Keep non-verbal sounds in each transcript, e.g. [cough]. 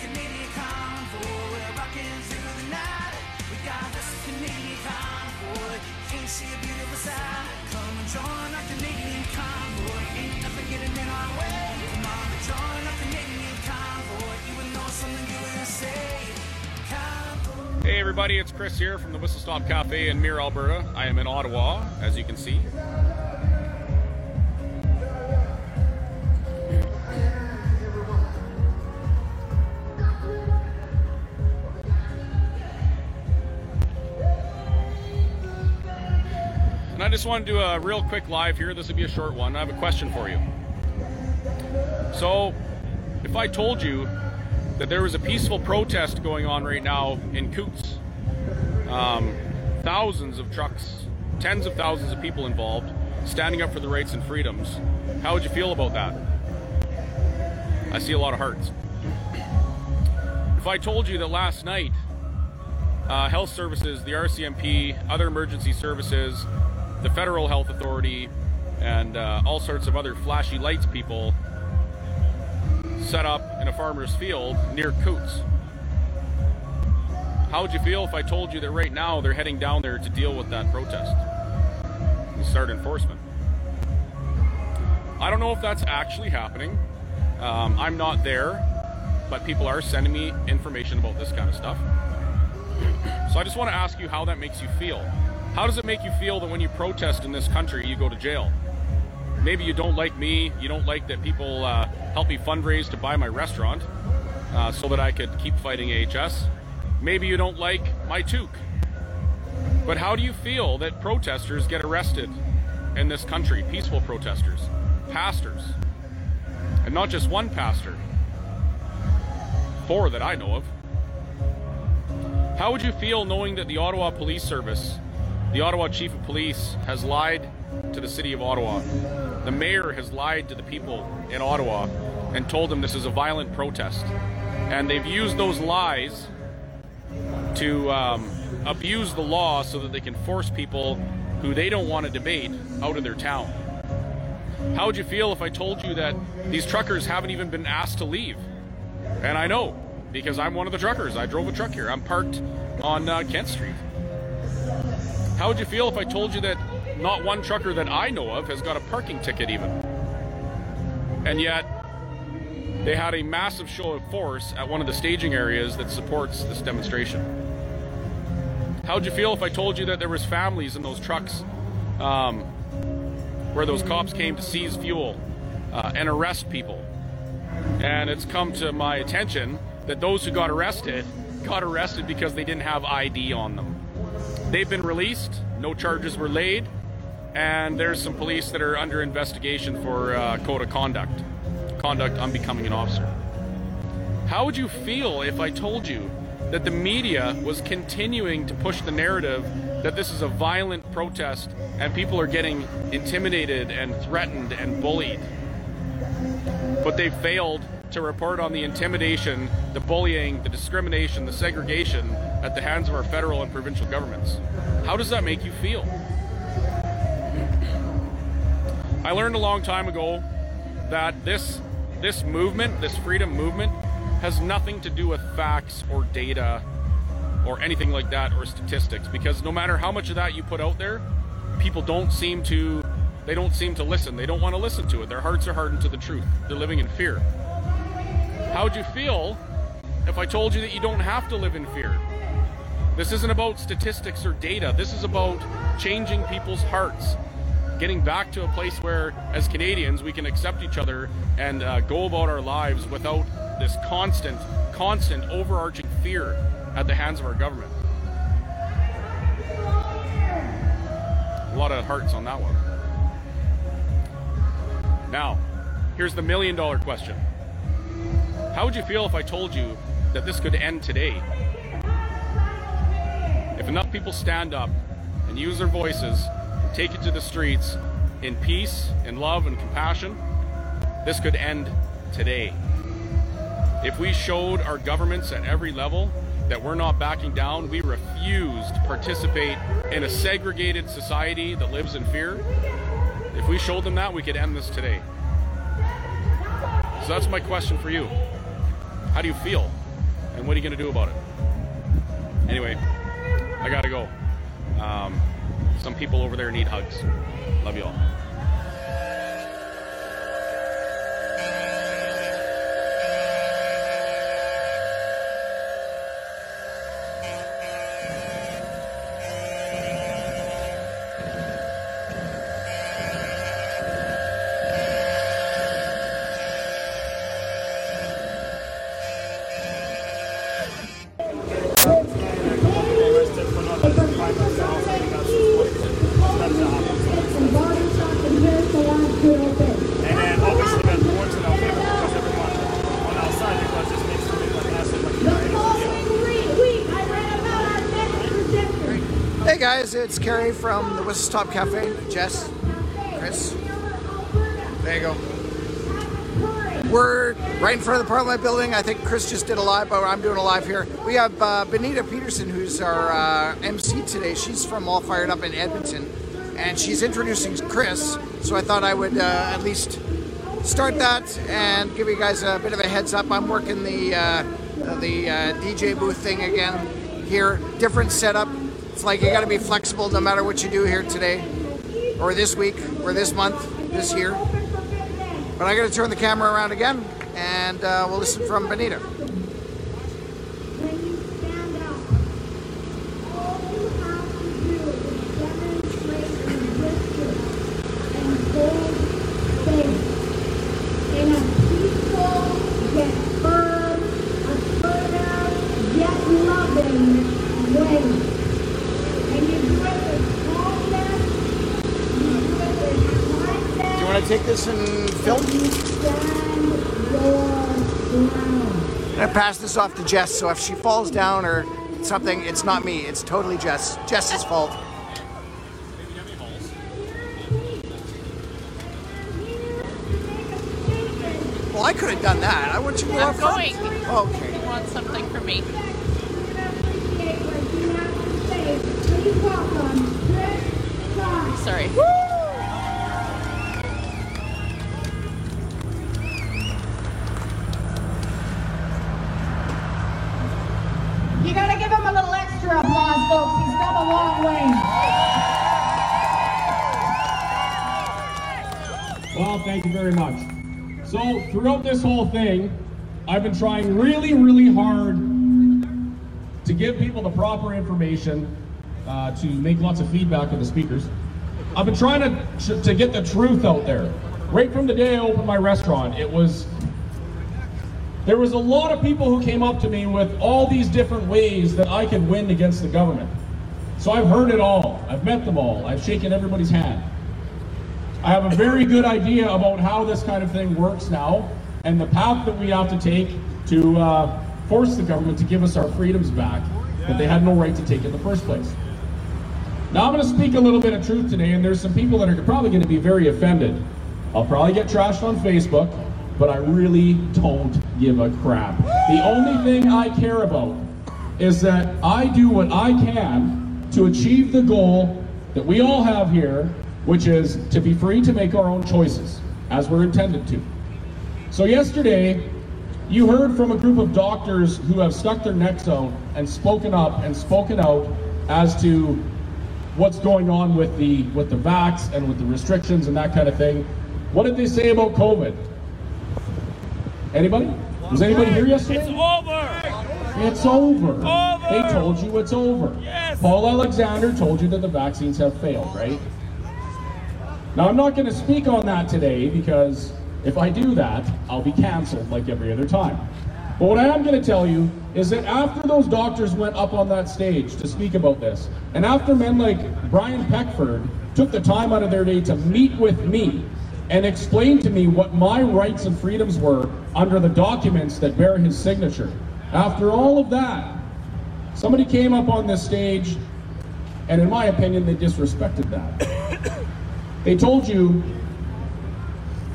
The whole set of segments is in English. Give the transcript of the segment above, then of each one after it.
Canadian convoy. We're through the night. We got Canadian convoy. Can't see a beautiful sight. Come join our Canadian convoy. Ain't nothing in our way. Come on join our Canadian convoy. Hey everybody, it's Chris here from the Whistle Stop Cafe in Mirror, Alberta. I am in Ottawa, as you can see. Just want to do a real quick live here. This will be a short one. I have a question for you. So, if I told you that there was a peaceful protest going on right now in Coutts, um, thousands of trucks, tens of thousands of people involved, standing up for the rights and freedoms, how would you feel about that? I see a lot of hearts. If I told you that last night, uh, health services, the RCMP, other emergency services, the Federal Health Authority, and uh, all sorts of other flashy lights people set up in a farmer's field near Coutts. How would you feel if I told you that right now they're heading down there to deal with that protest and start enforcement? I don't know if that's actually happening. Um, I'm not there, but people are sending me information about this kind of stuff. So I just want to ask you how that makes you feel. How does it make you feel that when you protest in this country, you go to jail? Maybe you don't like me. You don't like that people uh, help me fundraise to buy my restaurant uh, so that I could keep fighting AHS. Maybe you don't like my toque. But how do you feel that protesters get arrested in this country? Peaceful protesters, pastors, and not just one pastor, four that I know of. How would you feel knowing that the Ottawa Police Service, the Ottawa Chief of Police, has lied to the City of Ottawa? The mayor has lied to the people in Ottawa and told them this is a violent protest. And they've used those lies to um, abuse the law so that they can force people who they don't want to debate out of their town. How would you feel if I told you that these truckers haven't even been asked to leave? And I know because I'm one of the truckers. I drove a truck here. I'm parked on uh, Kent Street. How would you feel if I told you that not one trucker that I know of has got a parking ticket even? And yet, they had a massive show of force at one of the staging areas that supports this demonstration. How would you feel if I told you that there was families in those trucks um, where those cops came to seize fuel uh, and arrest people? And it's come to my attention that those who got arrested got arrested because they didn't have ID on them. They've been released, no charges were laid, and there's some police that are under investigation for uh, code of conduct, conduct unbecoming an officer. How would you feel if I told you that the media was continuing to push the narrative that this is a violent protest and people are getting intimidated and threatened and bullied? But they failed to report on the intimidation, the bullying, the discrimination, the segregation at the hands of our federal and provincial governments. How does that make you feel? I learned a long time ago that this this movement, this freedom movement, has nothing to do with facts or data or anything like that or statistics because no matter how much of that you put out there, people don't seem to they don't seem to listen. They don't want to listen to it. Their hearts are hardened to the truth. They're living in fear. How would you feel if I told you that you don't have to live in fear? This isn't about statistics or data. This is about changing people's hearts, getting back to a place where, as Canadians, we can accept each other and uh, go about our lives without this constant, constant, overarching fear at the hands of our government. A lot of hearts on that one. Now, here's the million dollar question. How would you feel if I told you that this could end today? Enough people stand up and use their voices, and take it to the streets in peace, in love, and compassion, this could end today. If we showed our governments at every level that we're not backing down, we refuse to participate in a segregated society that lives in fear, if we showed them that, we could end this today. So that's my question for you. How do you feel? And what are you going to do about it? Anyway, I got to go. Um, some people over there need hugs. Love you all. It's Kerry from the Whistle Stop Cafe. Jess, Chris. There you go. We're right in front of the Parliament building. I think Chris just did a live, but I'm doing a live here. We have uh, Benita Pedersen, who's our uh, MC today. She's from All Fired Up in Edmonton, and she's introducing Chris. So I thought I would uh, at least start that and give you guys a bit of a heads up. I'm working the uh, the uh, DJ booth thing again here. Different setup. It's like you got to be flexible no matter what you do here today, or this week, or this month, this year. But I got to turn the camera around again, and uh, we'll listen from Benita. When you stand up, all you have to do is demonstrate resistance and hold faith in a peaceful yet firm, assertive yet loving way. And you do it with calmness, you do it with kindness. Do you want to take this and film? You stand your ground. I pass this off to Jess, so if she falls down or something, it's not me. It's totally Jess. Jess's fault. Well, I could have done that. I want you to go I'm up front. going. Okay. You want something from me? appreciate what thing, I've been trying really, really hard to give people the proper information, uh, to make lots of feedback with the speakers. I've been trying to, to get the truth out there. Right from the day I opened my restaurant, it was there was a lot of people who came up to me with all these different ways that I could win against the government. So I've heard it all. I've met them all. I've shaken everybody's hand. I have a very good idea about how this kind of thing works now and the path that we have to take to uh, force the government to give us our freedoms back that they had no right to take in the first place. Now I'm going to speak a little bit of truth today, and there's some people that are probably going to be very offended. I'll probably get trashed on Facebook, but I really don't give a crap. The only thing I care about is that I do what I can to achieve the goal that we all have here, which is to be free to make our own choices, as we're intended to. So yesterday, you heard from a group of doctors who have stuck their necks out and spoken up and spoken out as to what's going on with the with the vax and with the restrictions and that kind of thing. What did they say about COVID? Anybody? Was anybody here yesterday? It's over. It's over. Over. They told you it's over. Yes. Paul Alexander told you that the vaccines have failed, right? Now, I'm not going to speak on that today because if I do that, I'll be canceled like every other time. But what I am going to tell you is that after those doctors went up on that stage to speak about this, and after men like Brian Peckford took the time out of their day to meet with me and explain to me what my rights and freedoms were under the documents that bear his signature, after all of that, somebody came up on this stage, and in my opinion, they disrespected that. [coughs] They told you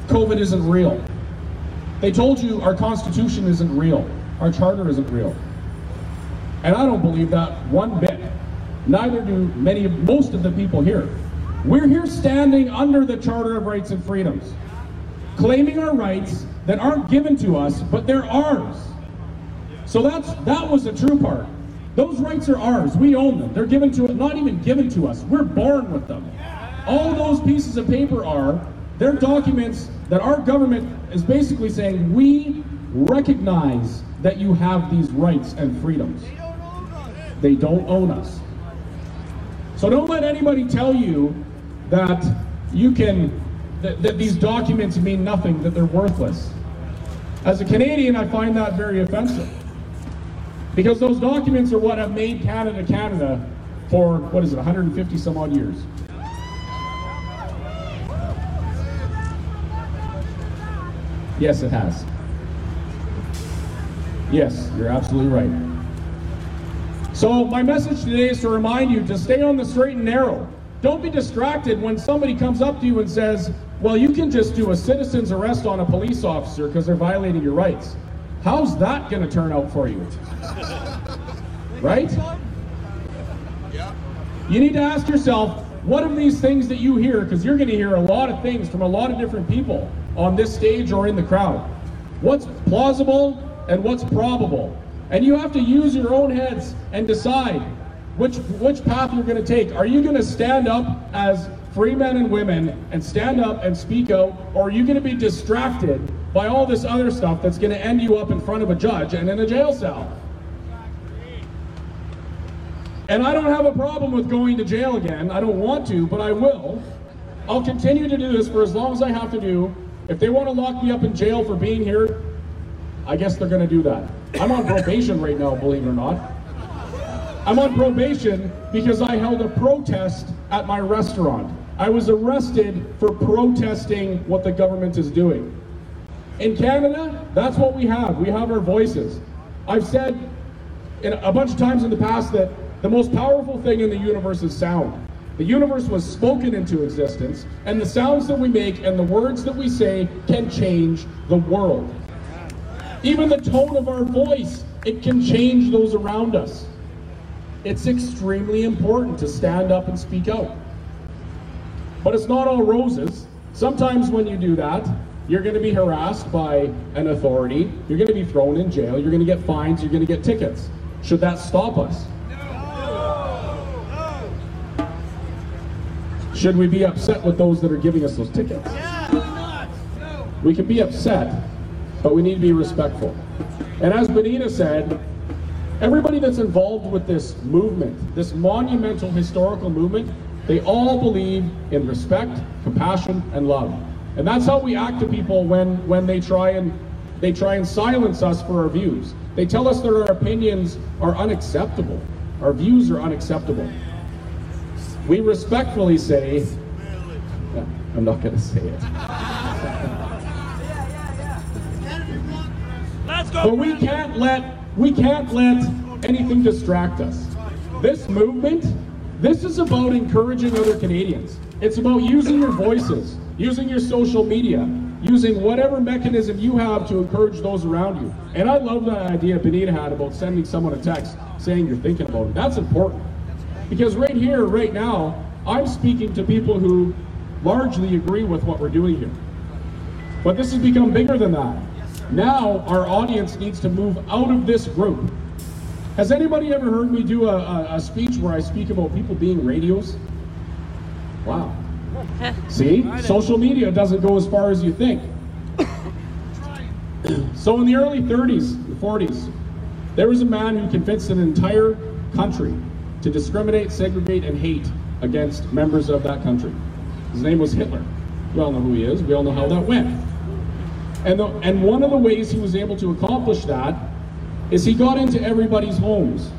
COVID isn't real. They told you our Constitution isn't real. Our charter isn't real. And I don't believe that one bit. Neither do many, most of the people here. We're here standing under the Charter of Rights and Freedoms, claiming our rights that aren't given to us, but they're ours. So that's that was the true part. Those rights are ours. We own them. They're given to us, not even given to us. We're born with them. All those pieces of paper are they're documents that our government is basically saying we recognize that you have these rights and freedoms. They don't own us. So don't let anybody tell you that you can that, that these documents mean nothing, that they're worthless. As a Canadian, I find that very offensive. Because those documents are what have made Canada Canada for, what is it, 150 some odd years. Yes, it has. Yes, you're absolutely right. So my message today is to remind you to stay on the straight and narrow. Don't be distracted when somebody comes up to you and says, well, you can just do a citizen's arrest on a police officer because they're violating your rights. How's that going to turn out for you? [laughs] Right? You need to ask yourself, what of these things that you hear, because you're going to hear a lot of things from a lot of different people on this stage or in the crowd. What's plausible and what's probable? And you have to use your own heads and decide which, which path you're going to take. Are you going to stand up as free men and women and stand up and speak out, or are you going to be distracted by all this other stuff that's going to end you up in front of a judge and in a jail cell? And I don't have a problem with going to jail again. I don't want to, but I will. I'll continue to do this for as long as I have to do. If they want to lock me up in jail for being here, I guess they're going to do that. I'm on probation right now, believe it or not. I'm on probation because I held a protest at my restaurant. I was arrested for protesting what the government is doing. In Canada, that's what we have. We have our voices. I've said a bunch of times in the past that the most powerful thing in the universe is sound. The universe was spoken into existence, and the sounds that we make and the words that we say can change the world. Even the tone of our voice, it can change those around us. It's extremely important to stand up and speak out. But it's not all roses. Sometimes when you do that, you're going to be harassed by an authority, you're going to be thrown in jail, you're going to get fines, you're going to get tickets. Should that stop us? Should we be upset with those that are giving us those tickets? We can be upset, but we need to be respectful. And as Benita said, everybody that's involved with this movement, this monumental historical movement, they all believe in respect, compassion, and love. And that's how we act to people when, when they try and they try and silence us for our views. They tell us that our opinions are unacceptable. Our views are unacceptable. We respectfully say, I'm not going to say it. But we can't let we can't let anything distract us. This movement, this is about encouraging other Canadians. It's about using your voices, using your social media, using whatever mechanism you have to encourage those around you. And I love that idea Benita had about sending someone a text saying you're thinking about it. That's important. Because right here, right now, I'm speaking to people who largely agree with what we're doing here. But this has become bigger than that. Now our audience needs to move out of this group. Has anybody ever heard me do a, a, a speech where I speak about people being radios? Wow. See, social media doesn't go as far as you think. [coughs] so in the early 30s, 40s, there was a man who convinced an entire country to discriminate, segregate, and hate against members of that country. His name was Hitler. We all know who he is. We all know how that went. And, the, and one of the ways he was able to accomplish that is he got into everybody's homes.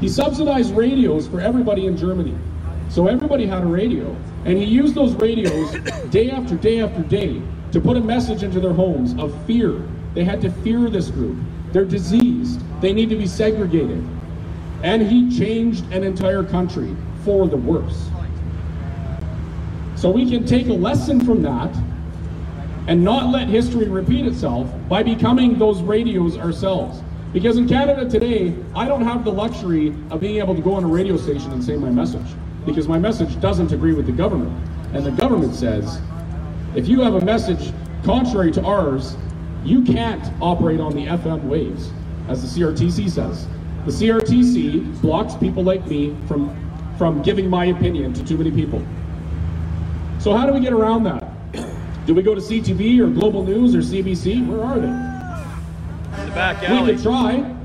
He subsidized radios for everybody in Germany. So everybody had a radio. And he used those radios [coughs] day after day after day to put a message into their homes of fear. They had to fear this group. They're diseased. They need to be segregated. And he changed an entire country for the worse. So we can take a lesson from that and not let history repeat itself by becoming those radios ourselves. Because in Canada today, I don't have the luxury of being able to go on a radio station and say my message. Because my message doesn't agree with the government. And the government says, if you have a message contrary to ours, you can't operate on the FM waves. as the CRTC says. The CRTC blocks people like me from, from giving my opinion to too many people. So how do we get around that? Do we go to CTV or Global News or CBC? Where are they? The back alley. We could try.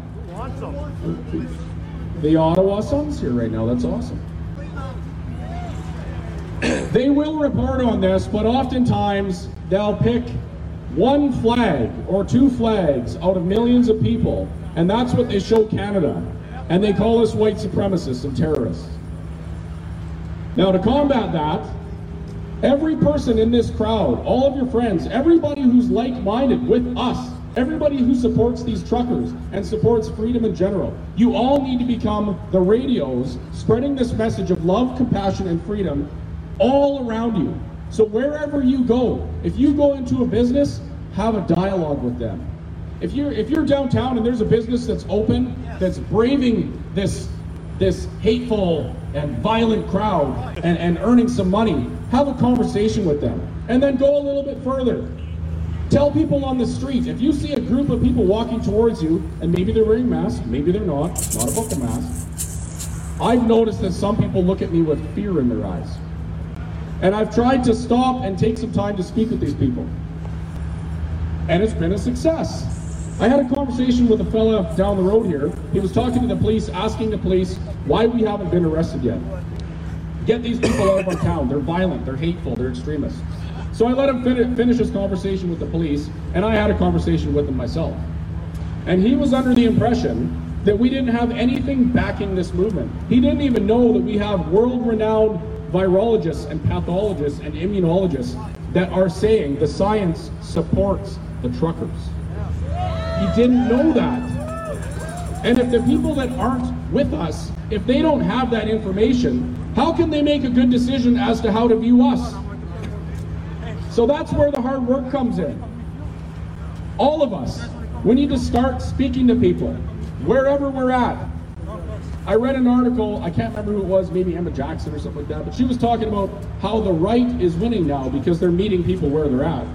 The Ottawa Sun's here right now. That's awesome. [clears throat] They will report on this, but oftentimes they'll pick one flag or two flags out of millions of people, and that's what they show Canada. And they call us white supremacists and terrorists. Now, to combat that, Every person in this crowd, all of your friends, everybody who's like minded with us, everybody who supports these truckers and supports freedom in general, you all need to become the radios spreading this message of love, compassion, and freedom all around you. So wherever you go, if you go into a business, have a dialogue with them. If you're if you're downtown and there's a business that's open, that's braving this this hateful and violent crowd and, and earning some money, have a conversation with them. And then go a little bit further. Tell people on the street, if you see a group of people walking towards you, and maybe they're wearing masks, maybe they're not, not about the mask. I've noticed that some people look at me with fear in their eyes. And I've tried to stop and take some time to speak with these people. And it's been a success. I had a conversation with a fella down the road here. He was talking to the police, asking the police why we haven't been arrested yet. Get these people out of our town. They're violent, they're hateful, they're extremists. So I let him fin- finish his conversation with the police, and I had a conversation with him myself. And he was under the impression that we didn't have anything backing this movement. He didn't even know that we have world renowned virologists and pathologists and immunologists that are saying the science supports the truckers. He didn't know that. And if the people that aren't with us, if they don't have that information, how can they make a good decision as to how to view us? So that's where the hard work comes in. All of us, we need to start speaking to people wherever we're at. I read an article, I can't remember who it was, maybe Emma Jackson or something like that, but she was talking about how the right is winning now because they're meeting people where they're at.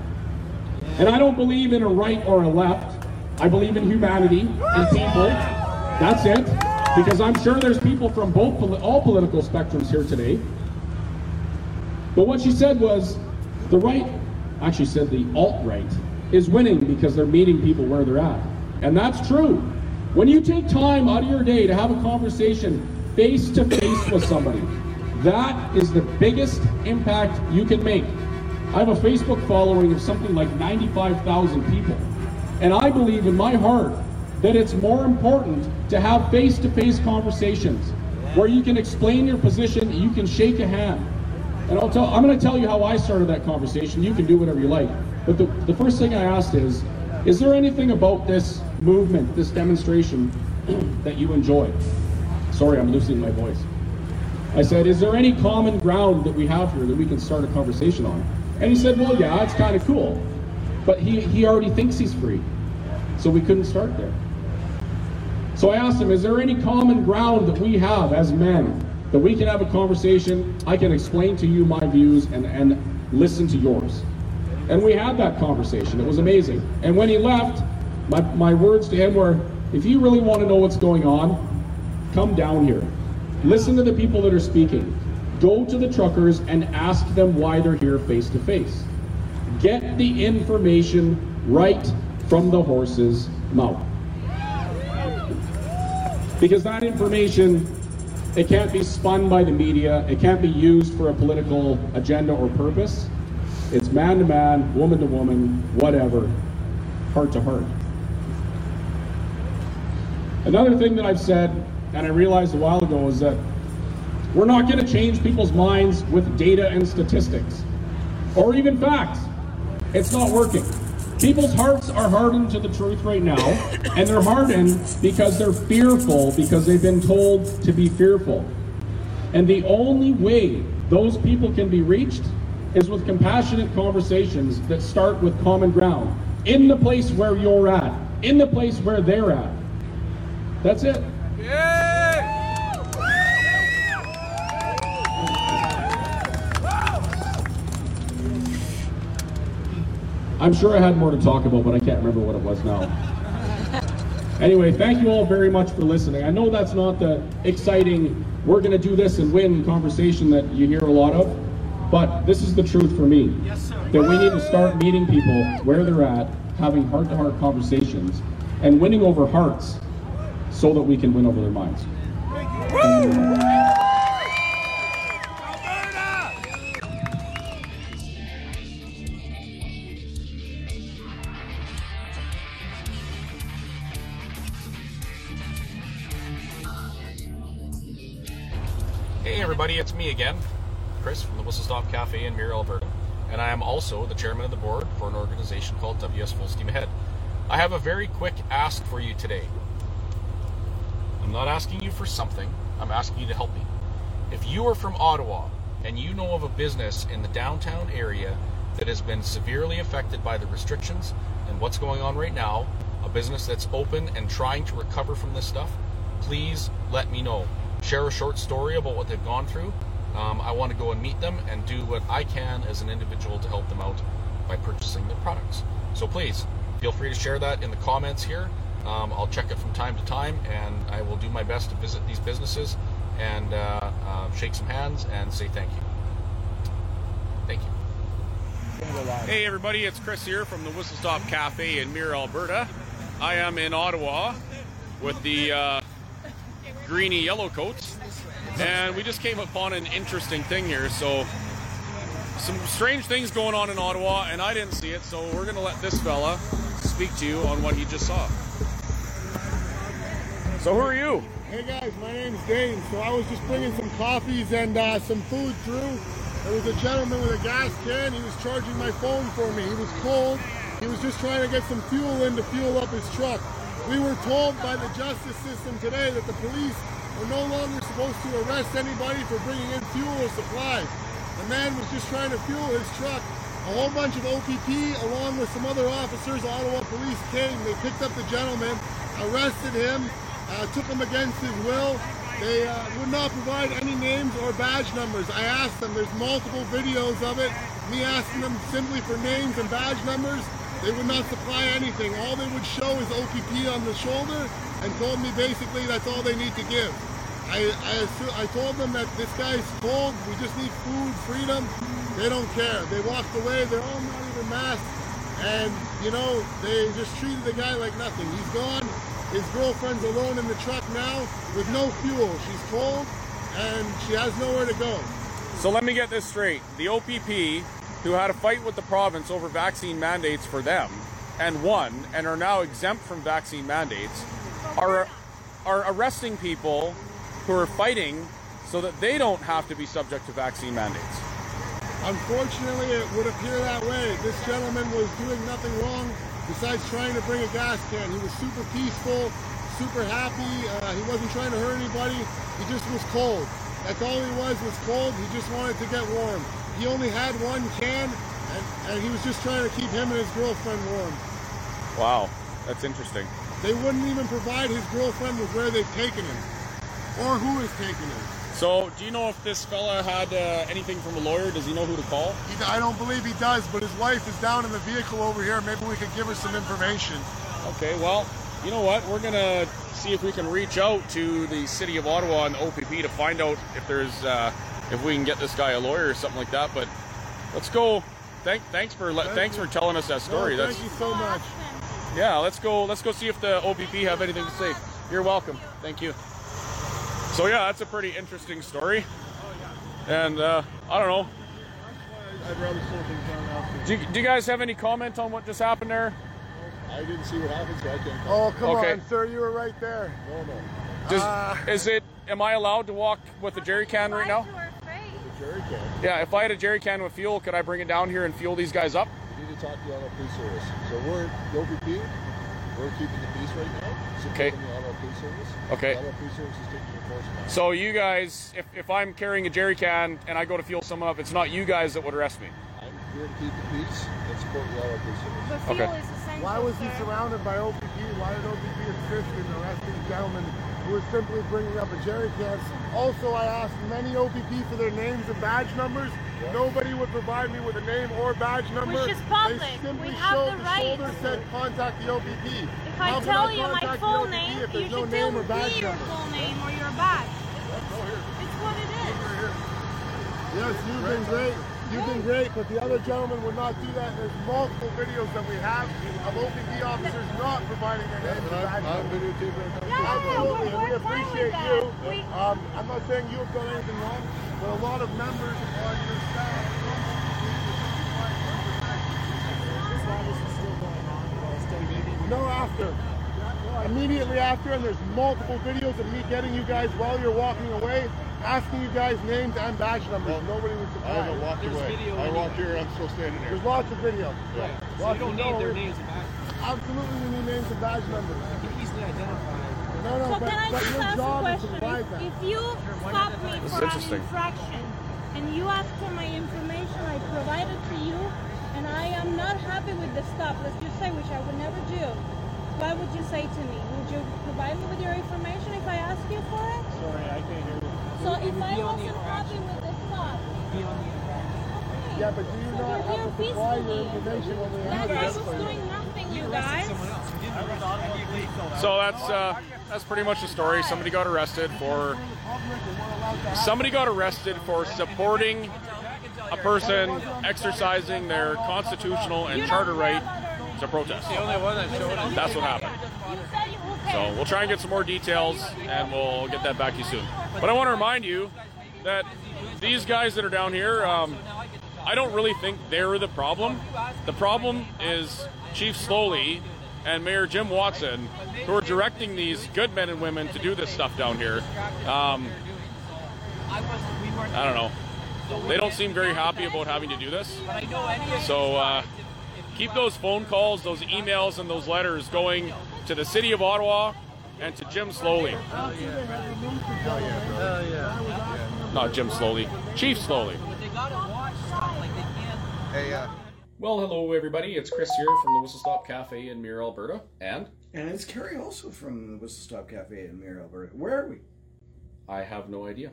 And I don't believe in a right or a left. I believe in humanity and people. That's it. Because I'm sure there's people from both all political spectrums here today. But what she said was the right, actually said the alt right, is winning because they're meeting people where they're at. And that's true. When you take time out of your day to have a conversation face to face with somebody, that is the biggest impact you can make. I have a Facebook following of something like 95,000 people. And I believe in my heart that it's more important to have face to face conversations where you can explain your position, you can shake a hand. And I'll tell, I'm going to tell you how I started that conversation. You can do whatever you like. But the, the first thing I asked is, is there anything about this movement, this demonstration, [clears throat] that you enjoy? Sorry, I'm losing my voice. I said, is there any common ground that we have here that we can start a conversation on? And he said, well, yeah, it's kind of cool. But he, he already thinks he's free. So we couldn't start there. So I asked him, is there any common ground that we have as men that we can have a conversation? I can explain to you my views and, and listen to yours. And we had that conversation. It was amazing. And when he left, my, my words to him were, if you really want to know what's going on, come down here. Listen to the people that are speaking. Go to the truckers and ask them why they're here face to face. Get the information right from the horse's mouth. Because that information, it can't be spun by the media, it can't be used for a political agenda or purpose. It's man to man, woman to woman, whatever, heart to heart. Another thing that I've said, and I realized a while ago, is that we're not going to change people's minds with data and statistics, or even facts. It's not working. People's hearts are hardened to the truth right now, and they're hardened because they're fearful, because they've been told to be fearful. And the only way those people can be reached is with compassionate conversations that start with common ground in the place where you're at, in the place where they're at. That's it. I'm sure I had more to talk about, but I can't remember what it was now. Anyway, thank you all very much for listening. I know that's not the exciting, we're going to do this and win conversation that you hear a lot of, but this is the truth for me. Yes, sir. That we need to start meeting people where they're at, having heart to heart conversations, and winning over hearts so that we can win over their minds. Me again, Chris from the Whistle Stop Cafe in Mirror, Alberta, and I am also the chairman of the board for an organization called WS Full Steam Ahead. I have a very quick ask for you today. I'm not asking you for something, I'm asking you to help me. If you are from Ottawa and you know of a business in the downtown area that has been severely affected by the restrictions and what's going on right now, a business that's open and trying to recover from this stuff, please let me know. Share a short story about what they've gone through. Um, I want to go and meet them and do what I can as an individual to help them out by purchasing their products. So please feel free to share that in the comments here. Um, I'll check it from time to time and I will do my best to visit these businesses and uh, uh, shake some hands and say thank you. Thank you. Hey everybody, it's Chris here from the Whistle Stop Cafe in Mirror, Alberta. I am in Ottawa with the uh, greeny yellow coats, and we just came upon an interesting thing here. So, some strange things going on in Ottawa, and I didn't see it, so we're gonna let this fella speak to you on what he just saw. So, who are you? Hey guys, my name's Dane. So I was just bringing some coffees and uh, some food through. There was a gentleman with a gas can. He was charging my phone for me. He was cold. He was just trying to get some fuel in to fuel up his truck. We were told by the justice system today that the police are no longer supposed to arrest anybody for bringing in fuel or supplies. The man was just trying to fuel his truck. A whole bunch of OPP, along with some other officers, Ottawa police came. They picked up the gentleman, arrested him, uh, took him against his will. They uh, would not provide any names or badge numbers. I asked them, there's multiple videos of it, me asking them simply for names and badge numbers. They would not supply anything. All they would show is OPP on the shoulder and told me basically that's all they need to give. I, I, I told them that this guy's cold, we just need food, freedom. They don't care. They walked away, they're all not even masked. And, you know, they just treated the guy like nothing. He's gone. His girlfriend's alone in the truck now with no fuel. She's cold and she has nowhere to go. So let me get this straight. The OPP, who had a fight with the province over vaccine mandates for them and won and are now exempt from vaccine mandates, are, are arresting people who are fighting so that they don't have to be subject to vaccine mandates. Unfortunately, it would appear that way. This gentleman was doing nothing wrong besides trying to bring a gas can. He was super peaceful, super happy. Uh, he wasn't trying to hurt anybody. He just was cold. That's all he was, was cold. He just wanted to get warm. He only had one can, and, and he was just trying to keep him and his girlfriend warm. Wow, that's interesting. They wouldn't even provide his girlfriend with where they've taken him, or who is taking him. So, do you know if this fella had uh, anything from a lawyer? Does he know who to call? He, I don't believe he does, but his wife is down in the vehicle over here. Maybe we could give her some information. Okay, well, you know what? We're gonna see if we can reach out to the city of Ottawa and the OPP to find out if there's uh, if we can get this guy a lawyer or something like that. But let's go. Thank, thanks for le- thanks for telling us that story. No, That's thank you so much. yeah. Let's go. Let's go see if the OPP have anything to say. You're welcome. Thank you. So yeah, that's a pretty interesting story. And uh, I don't know. I'd rather slow things down now. Do you, do you guys have any comment on what just happened there? I didn't see what happened, so I can't. Oh, come Okay. on, sir. You were right there. No, no. Does, Uh, is it? Am I allowed to walk with a jerry can right now? The jerry can. Yeah. If I had a jerry can with fuel, could I bring it down here and fuel these guys up? We need to talk to the Ottawa Police Service. So we're the OPP. We're keeping the peace right now. Okay. The Ottawa Service. Okay. The Ottawa Service is taking enforcement. So you guys, if, if I'm carrying a jerry can and I go to fuel someone up, it's not you guys that would arrest me. I'm here to keep the peace and support the Ottawa Police Service. But fuel Okay. is essential Why was he surrounded by OPP? Why did OPP insist in arresting gentlemen who were simply bringing up a jerry cans? Also, I asked many OPP for their names and badge numbers. Nobody would provide me with a name or badge number. Which is public. They simply We have showed the the right. shoulder said contact the OPP. If I How can tell you my full OPP name, you there's no should name tell badge me your number? full name or your badge. It's what it is. Yes, you've been great. You've been great, but the other gentleman would not do that. There's multiple videos that we have of OPP officers not providing their names and badge I'm numbers. videotaping. Yeah, Absolutely, we're, and we appreciate you. We, Um, I'm not saying you have done anything wrong, but a lot of members on your staff. No, after. Immediately after, and there's multiple videos of me getting you guys while you're walking away, asking you guys names and badge numbers. Well, Nobody was I surprised. haven't walked away. I walked here. I'm still standing here. There's lots of video. Yeah. So you don't need their names and badge Absolutely, we need names and badge numbers. Easily identified. No, no, so but, can I but just your ask a job is to question? provide If, that. if you stop me This for an infraction and you ask for my information, I provide it to you, and I am not happy with the stop, let's just say, which I would never do, what would you say to me? Would you provide me with your information if I ask you for it? Sorry, I can't hear you. So if I wasn't happy with the stop, okay. Yeah, but do you So not we're have to here supply your peacefully. information when we That have guy it? was doing nothing, you guys. So that's uh, that's pretty much the story. Somebody got arrested for somebody got arrested for supporting a person exercising their constitutional and charter right to protest. That's what happened. So we'll try and get some more details, and we'll get that back to you soon. But I want to remind you that these guys that are down here, um, I don't really think they're the problem. The problem is Chief Sloly and Mayor Jim Watson, who are directing these good men and women to do this stuff down here. Um, I don't know. They don't seem very happy about having to do this. So uh, keep those phone calls, those emails, and those letters going to the city of Ottawa and to Jim Sloly. Not Jim Sloly, Chief Sloly. Hey, uh, Well, hello everybody. It's Chris here from the Whistle Stop Cafe in Mirror, Alberta, and And it's Carrie also from the Whistle Stop Cafe in Mirror, Alberta. Where are we? I have no idea.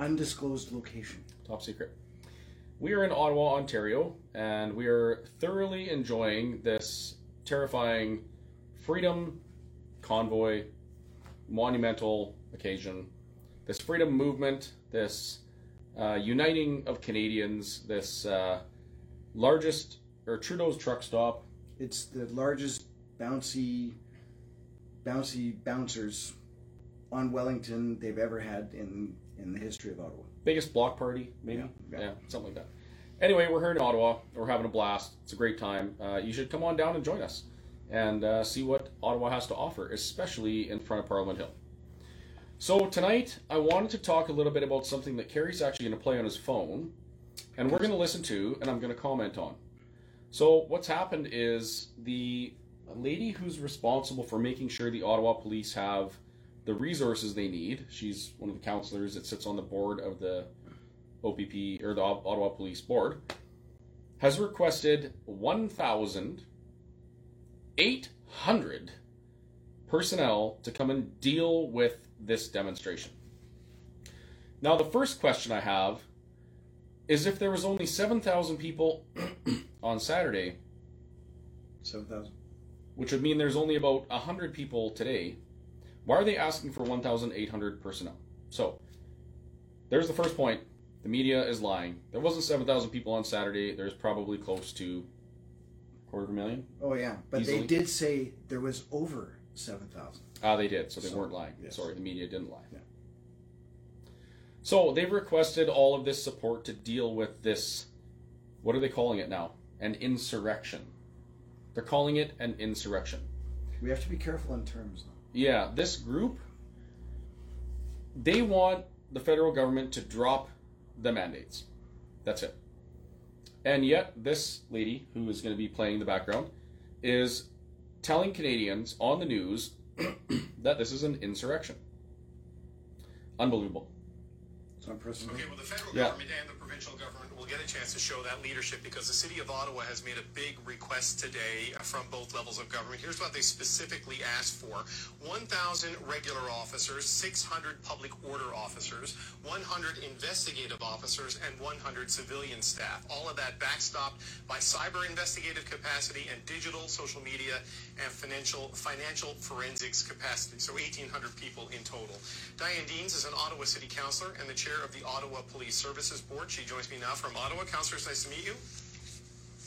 Undisclosed location. Top secret. We are in Ottawa, Ontario, and we are thoroughly enjoying this terrifying freedom convoy, monumental occasion, this freedom movement, this uh, uniting of Canadians, this uh, largest or Trudeau's truck stop. It's the largest bouncy, bouncy bouncers on Wellington they've ever had in in the history of Ottawa. biggest block party, maybe. Yeah, Yeah, yeah. something like that. Anyway, we're here in Ottawa. We're having a blast. It's a great time. Uh, you should come on down and join us and uh, see what Ottawa has to offer, especially in front of Parliament Hill. So tonight, I wanted to talk a little bit about something that Kerry's actually going to play on his phone, and we're going to listen to, and I'm going to comment on. So what's happened is the lady who's responsible for making sure the Ottawa police have the resources they need. She's one of the counselors that sits on the board of the OPP or the Ottawa Police Board. Has requested 1,800 personnel to come and deal with this demonstration. Now, the first question I have is if there was only 7,000 people [clears throat] on Saturday, Seven thousand. which would mean there's only about 100 people today, why are they asking for 1,800 personnel? So, there's the first point. The media is lying. There wasn't 7,000 people on Saturday. There's probably close to quarter of a million. Oh yeah, but Easily. they did say there was over seven thousand. Ah, they did, so they So, weren't lying. yes. Sorry, the media didn't lie. Yeah. So they've requested all of this support to deal with this. What are they calling it now? An insurrection. They're calling it an insurrection. We have to be careful in terms though. Yeah, this group, they want the federal government to drop the mandates. That's it. And yet, this lady, who is going to be playing the background, is telling Canadians on the news [clears throat] that this is an insurrection. Unbelievable. So I'm. Okay, well, the federal Yeah. government and the provincial government will get a chance to show that leadership because the city of Ottawa has made a big request today from both levels of government. Here's what they specifically asked for 1,000 regular officers, 600 public order officers, 100 investigative officers, and 100 civilian staff. All of that backstopped by cyber investigative capacity and digital, social media, and financial financial forensics capacity. So 1,800 people in total. Diane Deans is an Ottawa City Councillor and the chair of the Ottawa Police Services Board. She joins me now from Ottawa. Councillor, it's nice to meet you.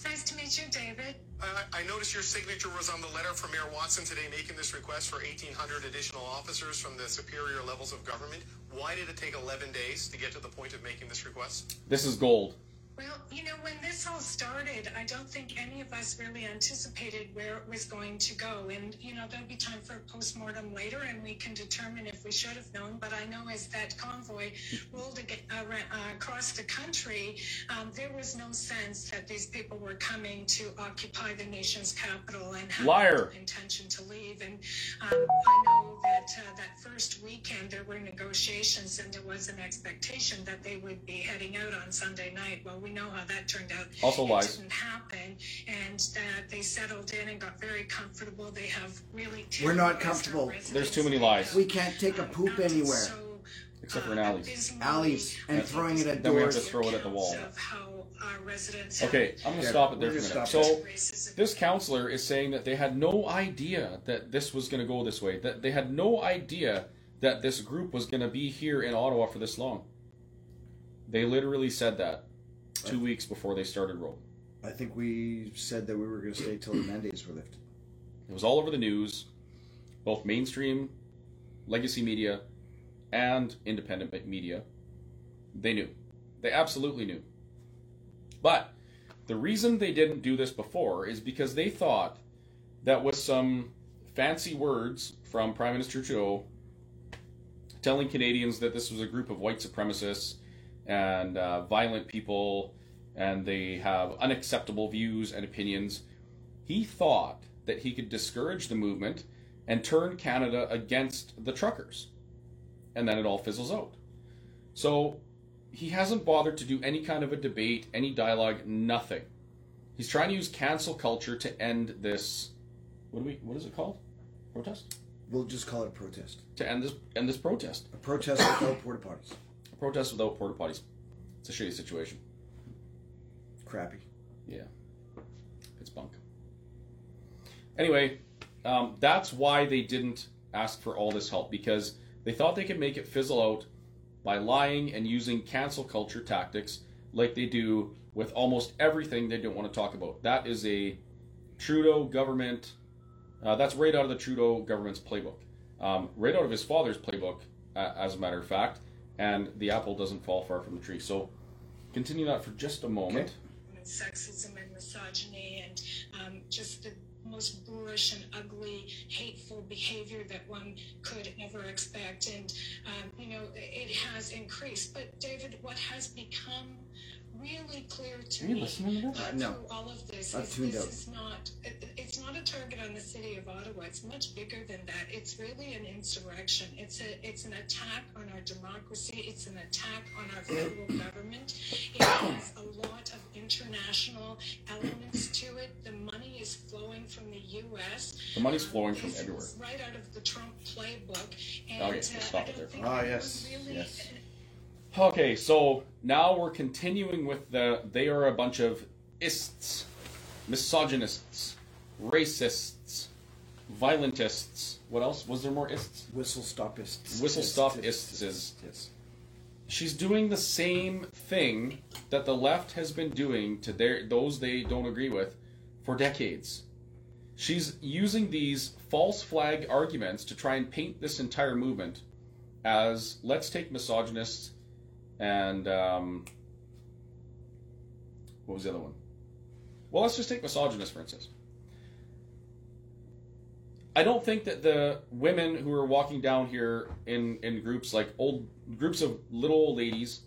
Nice to meet you, David. I, I noticed your signature was on the letter from Mayor Watson today making this request for 1,800 additional officers from the superior levels of government. Why did it take 11 days to get to the point of making this request? This is gold. Well, you know, when this all started, I don't think any of us really anticipated where it was going to go. And, you know, there'll be time for a postmortem later and we can determine if we should have known. But I know as that convoy rolled ar- uh, across the country, um, there was no sense that these people were coming to occupy the nation's capital and had Liar. no intention to leave. And um, I know that uh, that first weekend there were negotiations and there was an expectation that they would be heading out on Sunday night. Well, we know how that turned out. Also it lies. didn't happen, and that they settled in and got very comfortable. They have really. We're not comfortable. There's too many lies. We can't take a poop anywhere. So, uh, Except for in alleys. abysmally, Alleys and throwing it at Then we have to throw it at the wall. our Okay, I'm gonna Yeah, stop it there for a minute. So, this counselor is saying that they had no idea that this was going to go this way. That they had no idea that this group was going to be here in Ottawa for this long. They literally said that two weeks before they started rolling. I think we said that we were going to stay till the mandates were lifted. It was all over the news, both mainstream, legacy media, and independent media. They knew. They absolutely knew. But the reason they didn't do this before is because they thought that with some fancy words from Prime Minister Trudeau telling Canadians that this was a group of white supremacists and uh, violent people and they have unacceptable views and opinions, he thought that he could discourage the movement and turn Canada against the truckers. And then it all fizzles out. So he hasn't bothered to do any kind of a debate, any dialogue, nothing. He's trying to use cancel culture to end this. What do we? What is it called? Protest. We'll just call it a protest. To end this end this protest. A protest without porta potties. Protest without porta potties. It's a shitty situation. Crappy. Yeah. It's bunk. Anyway, um, that's why they didn't ask for all this help because they thought they could make it fizzle out by lying and using cancel culture tactics like they do with almost everything they don't want to talk about. That is a Trudeau government. Uh, that's right out of the Trudeau government's playbook. Um, right out of his father's playbook, uh, as a matter of fact. And the apple doesn't fall far from the tree. So, continue that for just a moment. and sexism and misogyny and um, just the most boorish and ugly, hateful behavior that one could ever expect. And, um, you know, it has increased. But, David, what has become really clear to Are you me listening to this? uh, No. through all of this I've is tuned this out. is not it, it's not a target on the city of Ottawa. It's much bigger than that. It's really an insurrection. It's a it's an attack on our democracy. It's an attack on our federal government. It has a lot of international elements to it. The money is flowing from the U.S. The money's flowing from this everywhere. right out of the Trump playbook. And Okay, uh, stop I it there. don't think Ah, anyone yes, really yes. Okay, so now we're continuing with the they are a bunch of ists, misogynists, racists, violentists. What else? Was there more ists? Whistle stopists. Whistle stop ists is- Yes. She's doing the same thing that the left has been doing to their those they don't agree with for decades. She's using these false flag arguments to try and paint this entire movement as let's take misogynists and um, what was the other one? Well, let's just take misogynists for instance. I don't think that the women who are walking down here in, in groups like old groups of little old ladies,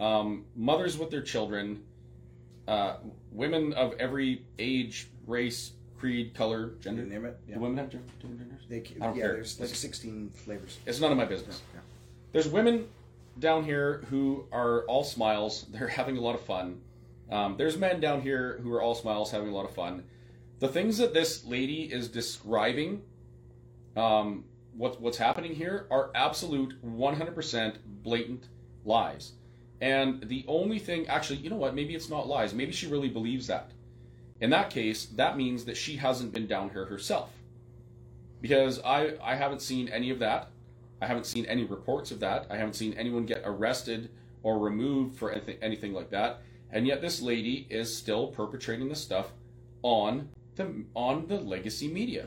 um, mothers with their children, uh, women of every age, race, creed, color, gender. Name it. Yeah. Do women have different different genders? They, I don't yeah, care. there's like 16 flavors. It's none of my business. Yeah. There's women down here who are all smiles. They're having a lot of fun. Um, there's men down here who are all smiles, having a lot of fun. The things that this lady is describing, um, what, what's happening here, are absolute 100% blatant lies. And the only thing, actually, you know what? Maybe it's not lies. Maybe she really believes that. In that case, that means that she hasn't been down here herself. Because I, I haven't seen any of that. I haven't seen any reports of that. I haven't seen anyone get arrested or removed for anything, anything like that. And yet this lady is still perpetrating this stuff on the on the legacy media.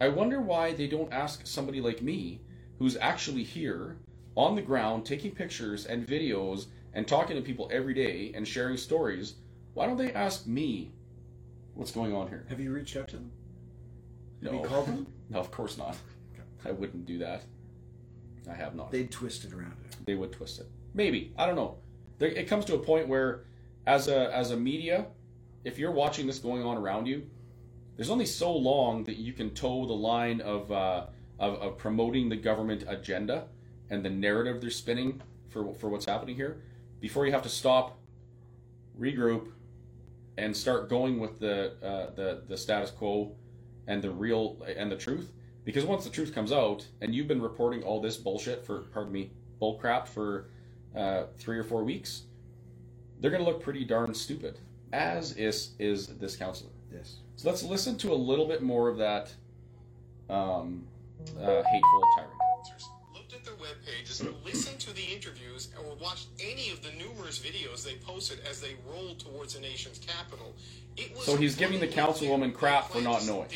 I wonder why they don't ask somebody like me, who's actually here on the ground taking pictures and videos and talking to people every day and sharing stories. Why don't they ask me what's going on here? Have you reached out to them? No. Have you called them? [laughs] No, of course not. I wouldn't do that. I have not. They'd twist it around it. They would twist it. Maybe I don't know. There, it comes to a point where, as a as a media, if you're watching this going on around you, there's only so long that you can toe the line of uh, of, of promoting the government agenda and the narrative they're spinning for for what's happening here before you have to stop, regroup, and start going with the uh, the the status quo and the real and the truth. Because once the truth comes out, and you've been reporting all this bullshit for pardon me bull crap for uh, three or four weeks, they're going to look pretty darn stupid. As is is this counselor. Yes. So let's listen to a little bit more of that um, uh, hateful tirade. looked at their web pages, listened to the interviews, or watched any of the numerous videos they posted as they rolled towards the nation's capital. It was So he's giving the councilwoman crap for not knowing.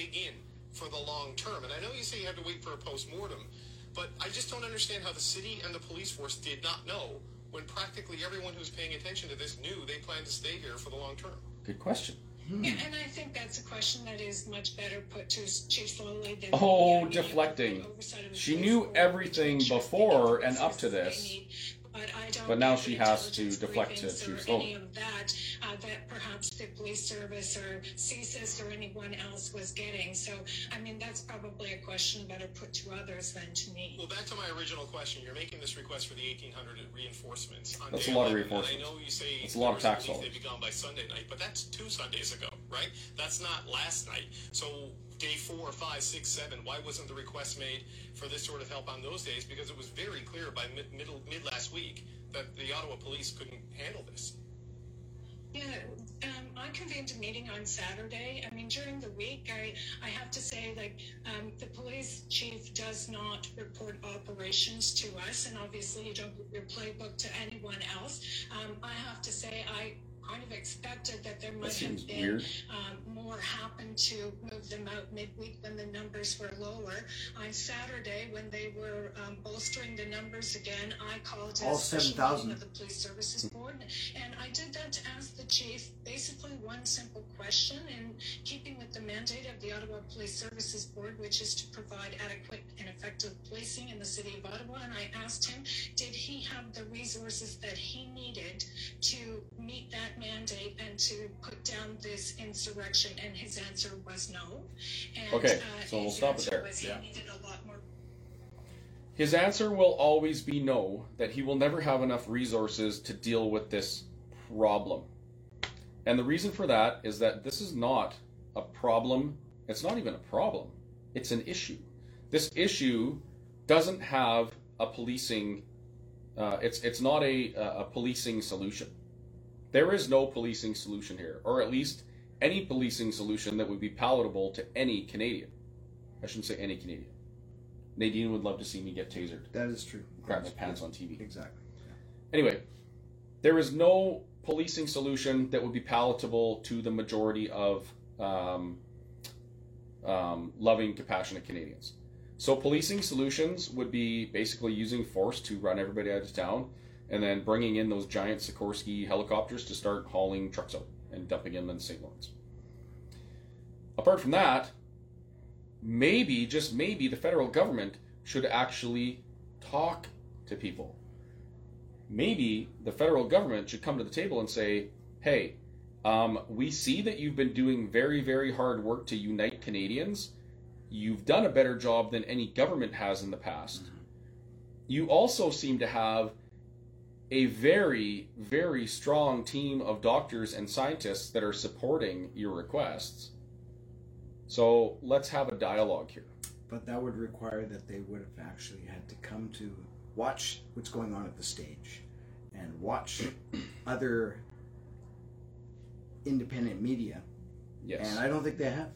Dig in for the long term. And I know you say you have to wait for a post-mortem, but I just don't understand how the city and the police force did not know when practically everyone who's paying attention to this knew they plan to stay here for the long term. Good question. Hmm. Yeah, and I think that's a question that is much better put to Chief Sloly than Oh, the, deflecting. oversight of the She knew everything before and up to this. Need. But, I don't But now she has to deflect to briefings Chief. Any of that, uh, that perhaps the police service or CSIS or anyone else was getting. So, I mean, that's probably a question better put to others than to me. Well, back to my original question. You're making this request for the 1,800 reinforcements. On That's a lot of 11, and reinforcements. I know you say it's a lot of members tax dollars. They'd be gone by Sunday night, but that's two Sundays ago, right? That's not last night. So day four, five, six, seven. Why wasn't the request made for this sort of help on those days? Because it was very clear by mid, middle mid last week that the Ottawa police couldn't handle this. Yeah, um, I convened a meeting on Saturday. I mean, during the week, I, I have to say, like, um, the police chief does not report operations to us, and obviously you don't your playbook to anyone else. Um, I have to say, I kind of expected that there might have been um, more happened to move them out midweek when the numbers were lower. On Saturday, when they were um, bolstering the numbers again, I called All special 7,000. meeting of the police services board, and I did that to ask the chief basically one simple question in keeping with the mandate of the Ottawa Police Services Board, which is to provide adequate and effective policing in the city of Ottawa. And I asked him, did he have the resources that he needed to meet that mandate and to put down this insurrection? And his answer was no. And, Okay, uh, so we'll his stop it answer there. was Yeah. needed a lot more His answer will always be no, that he will never have enough resources to deal with this problem. And the reason for that is that this is not a problem. It's not even a problem. It's an issue. This issue doesn't have a policing. Uh, it's it's not a a policing solution. There is no policing solution here, or at least any policing solution that would be palatable to any Canadian. I shouldn't say any Canadian. Nadine would love to see me get tasered. That is true. Crap my pants on TV. Exactly. Anyway, there is no policing solution that would be palatable to the majority of um, um, loving, compassionate Canadians. So, policing solutions would be basically using force to run everybody out of town and then bringing in those giant Sikorsky helicopters to start hauling trucks out and dumping them in St. Lawrence. Apart from that, maybe, just maybe, the federal government should actually talk to people. Maybe the federal government should come to the table and say, hey, um, we see that you've been doing very, very hard work to unite Canadians. You've done a better job than any government has in the past. you also seem to have a very, very strong team of doctors and scientists that are supporting your requests. So let's have a dialogue here. But that would require that they would have actually had to come to watch what's going on at the stage and watch [clears throat] other independent media. Yes. And I don't think they have.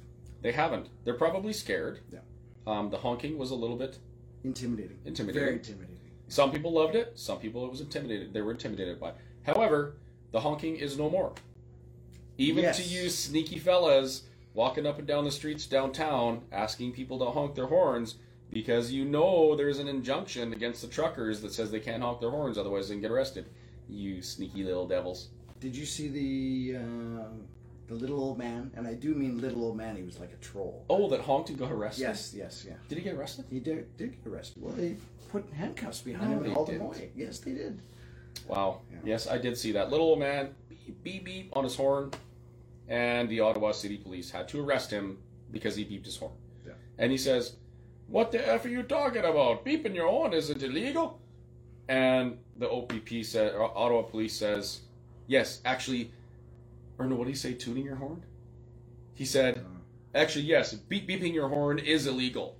They haven't. They're probably scared. Yeah. Um, the honking was a little bit Intimidating. intimidating. Very intimidating. Some people loved it. Some people it was intimidated. They were intimidated by. it. However, the honking is no more. Even Yes. to you sneaky fellas walking up and down the streets downtown asking people to honk their horns because you know there's an injunction against the truckers that says they can't honk their horns otherwise they can get arrested. You sneaky little devils. Did you see the uh, the little old man? And I do mean little old man. He was like a troll. Oh, that honked and got arrested. Yes, yes, yeah. Did he get arrested? He did, did get arrested. Well, put handcuffs behind No, him they and hauled him didn't. away. Yes, they did. Wow. Yes, I did see that little old man beep beep beep on his horn, and the Ottawa City Police had to arrest him because he beeped his horn. Yeah. And he says, "What the f are you talking about? Beeping your horn isn't illegal." And the OPP said, or Ottawa Police says, "Yes, actually." Or no, what did he say? Tuning your horn? He said, uh. "Actually, yes, beep beeping your horn is illegal."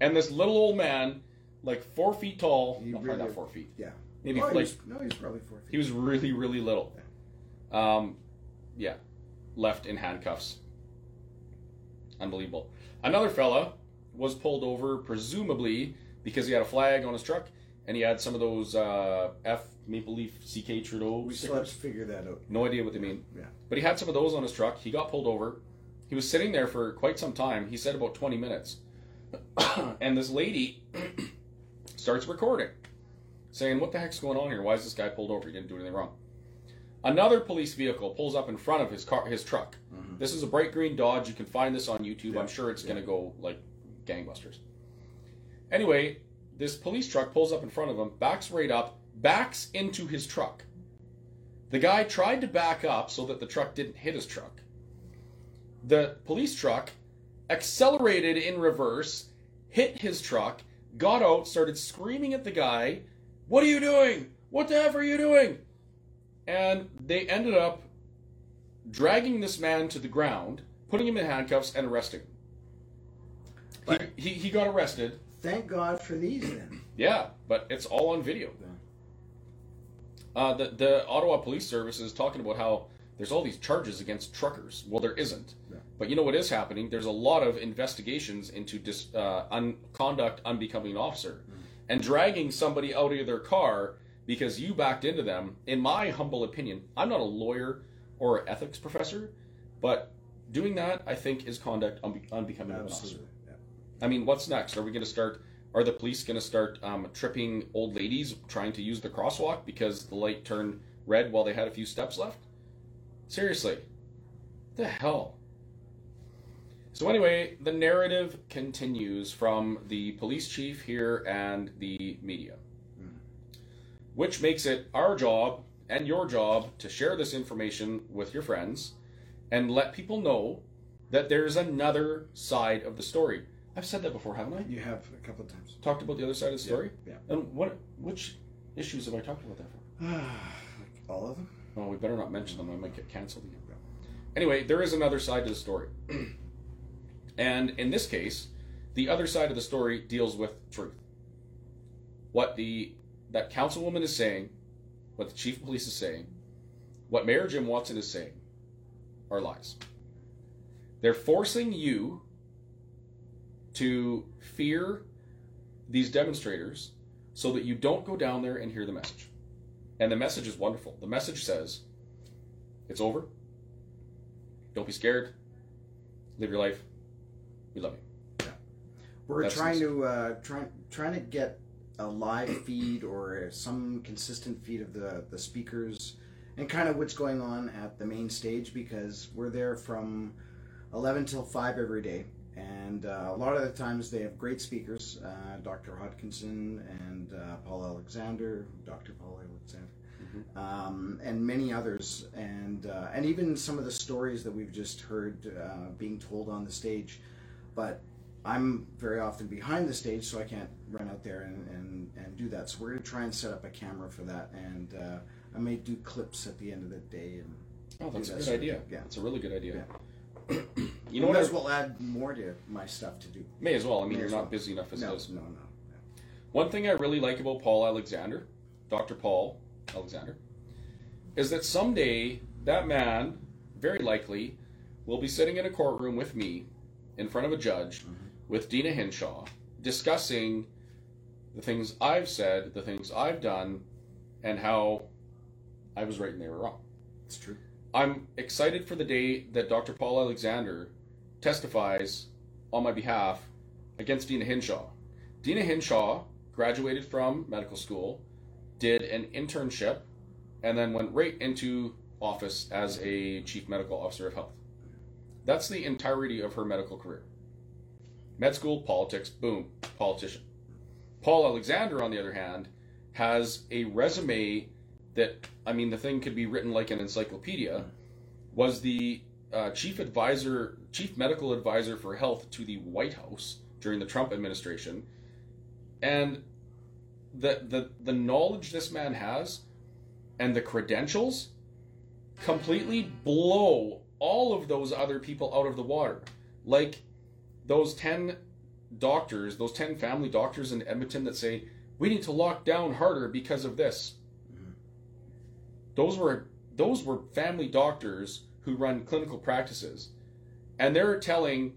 And this little old man, like four feet tall, no, probably really- not four feet, Yeah. maybe Oh, he like was- no, he's probably four feet. he was really, really little. Um, yeah, left in handcuffs. Unbelievable. Another fella was pulled over, presumably because he had a flag on his truck and he had some of those uh, F Maple Leaf CK Trudeau We still have to figure that out. No idea what they mean. Yeah. But he had some of those on his truck. He got pulled over. He was sitting there for quite some time. He said about 20 minutes. [coughs] and this lady starts recording, saying, What the heck's going on here? Why is this guy pulled over? He didn't do anything wrong. Another police vehicle pulls up in front of his car, his truck. Mm-hmm. This is a bright green Dodge. You can find this on YouTube. I'm sure it's going to go like gangbusters. Anyway, this police truck pulls up in front of him, backs right up, backs into his truck. The guy tried to back up so that the truck didn't hit his truck. The police truck accelerated in reverse, hit his truck, got out, started screaming at the guy, What are you doing? What the F are you doing? And they ended up dragging this man to the ground, putting him in handcuffs, and arresting him. He, he, he got arrested. Thank God for these then. Yeah, but it's all on video. Uh, the the Ottawa Police Service is talking about how there's all these charges against truckers. Well, there isn't. But you know what is happening? There's a lot of investigations into dis, uh, un, conduct unbecoming an officer, and dragging somebody out of their car because you backed into them. In my humble opinion, I'm not a lawyer or an ethics professor, but doing that I think is conduct unbe- unbecoming of an officer. Yeah. I mean, what's next? Are we going to start? Are the police going to start um, tripping old ladies trying to use the crosswalk because the light turned red while they had a few steps left? Seriously, the hell. So anyway, the narrative continues from the police chief here and the media, hmm. which makes it our job and your job to share this information with your friends and let people know that there's another side of the story. I've said that before, haven't I? You have a couple of times. Talked about the other side of the story. Yeah. And what? Which issues have I talked about that for? [sighs] All of them? Oh, we better not mention them. I might get canceled again. Anyway, there is another side to the story, [clears throat] and in this case, the other side of the story deals with truth. What the that councilwoman is saying, what the chief of police is saying, what Mayor Jim Watson is saying, are lies. They're forcing you to fear these demonstrators so that you don't go down there and hear the message. And the message is wonderful. The message says, it's over. Don't be scared. Live your life. We love you. We're That's trying nice. to uh, trying trying to get a live feed or some consistent feed of the the speakers and kind of what's going on at the main stage because we're there from 11 till 5 every day and uh, a lot of the times they have great speakers uh, dr hodkinson and uh, paul alexander dr paul alexander um, and many others, and uh, and even some of the stories that we've just heard uh, being told on the stage. But I'm very often behind the stage, so I can't run out there and, and, and do that. So we're going to try and set up a camera for that, and uh, I may do clips at the end of the day. And Oh, that's do a good sort of idea. Yeah. That's a really good idea. [clears throat] you You know might as well add more to my stuff to do. May as well. I mean, May you're not well. busy enough as no, it is. No, no. One thing I really like about Paul Alexander, Dr. Paul Alexander, is that someday that man, very likely, will be sitting in a courtroom with me in front of a judge mm-hmm. with Deena Hinshaw discussing the things I've said, the things I've done, and how I was right and they were wrong. It's true. I'm excited for the day that Dr. Paul Alexander testifies on my behalf against Deena Hinshaw. Deena Hinshaw graduated from medical school, did an internship, and then went right into office as a chief medical officer of health. That's the entirety of her medical career. Med school, politics, boom, politician. Paul Alexander, on the other hand, has a resume that, I mean, the thing could be written like an encyclopedia, was the uh, chief advisor, chief medical advisor for health to the White House during the Trump administration. And the, the, the knowledge this man has and the credentials completely blow all of those other people out of the water. Like those 10 doctors, those 10 family doctors in Edmonton that say, we need to lock down harder because of this. Those were those were family doctors who run clinical practices. And they're telling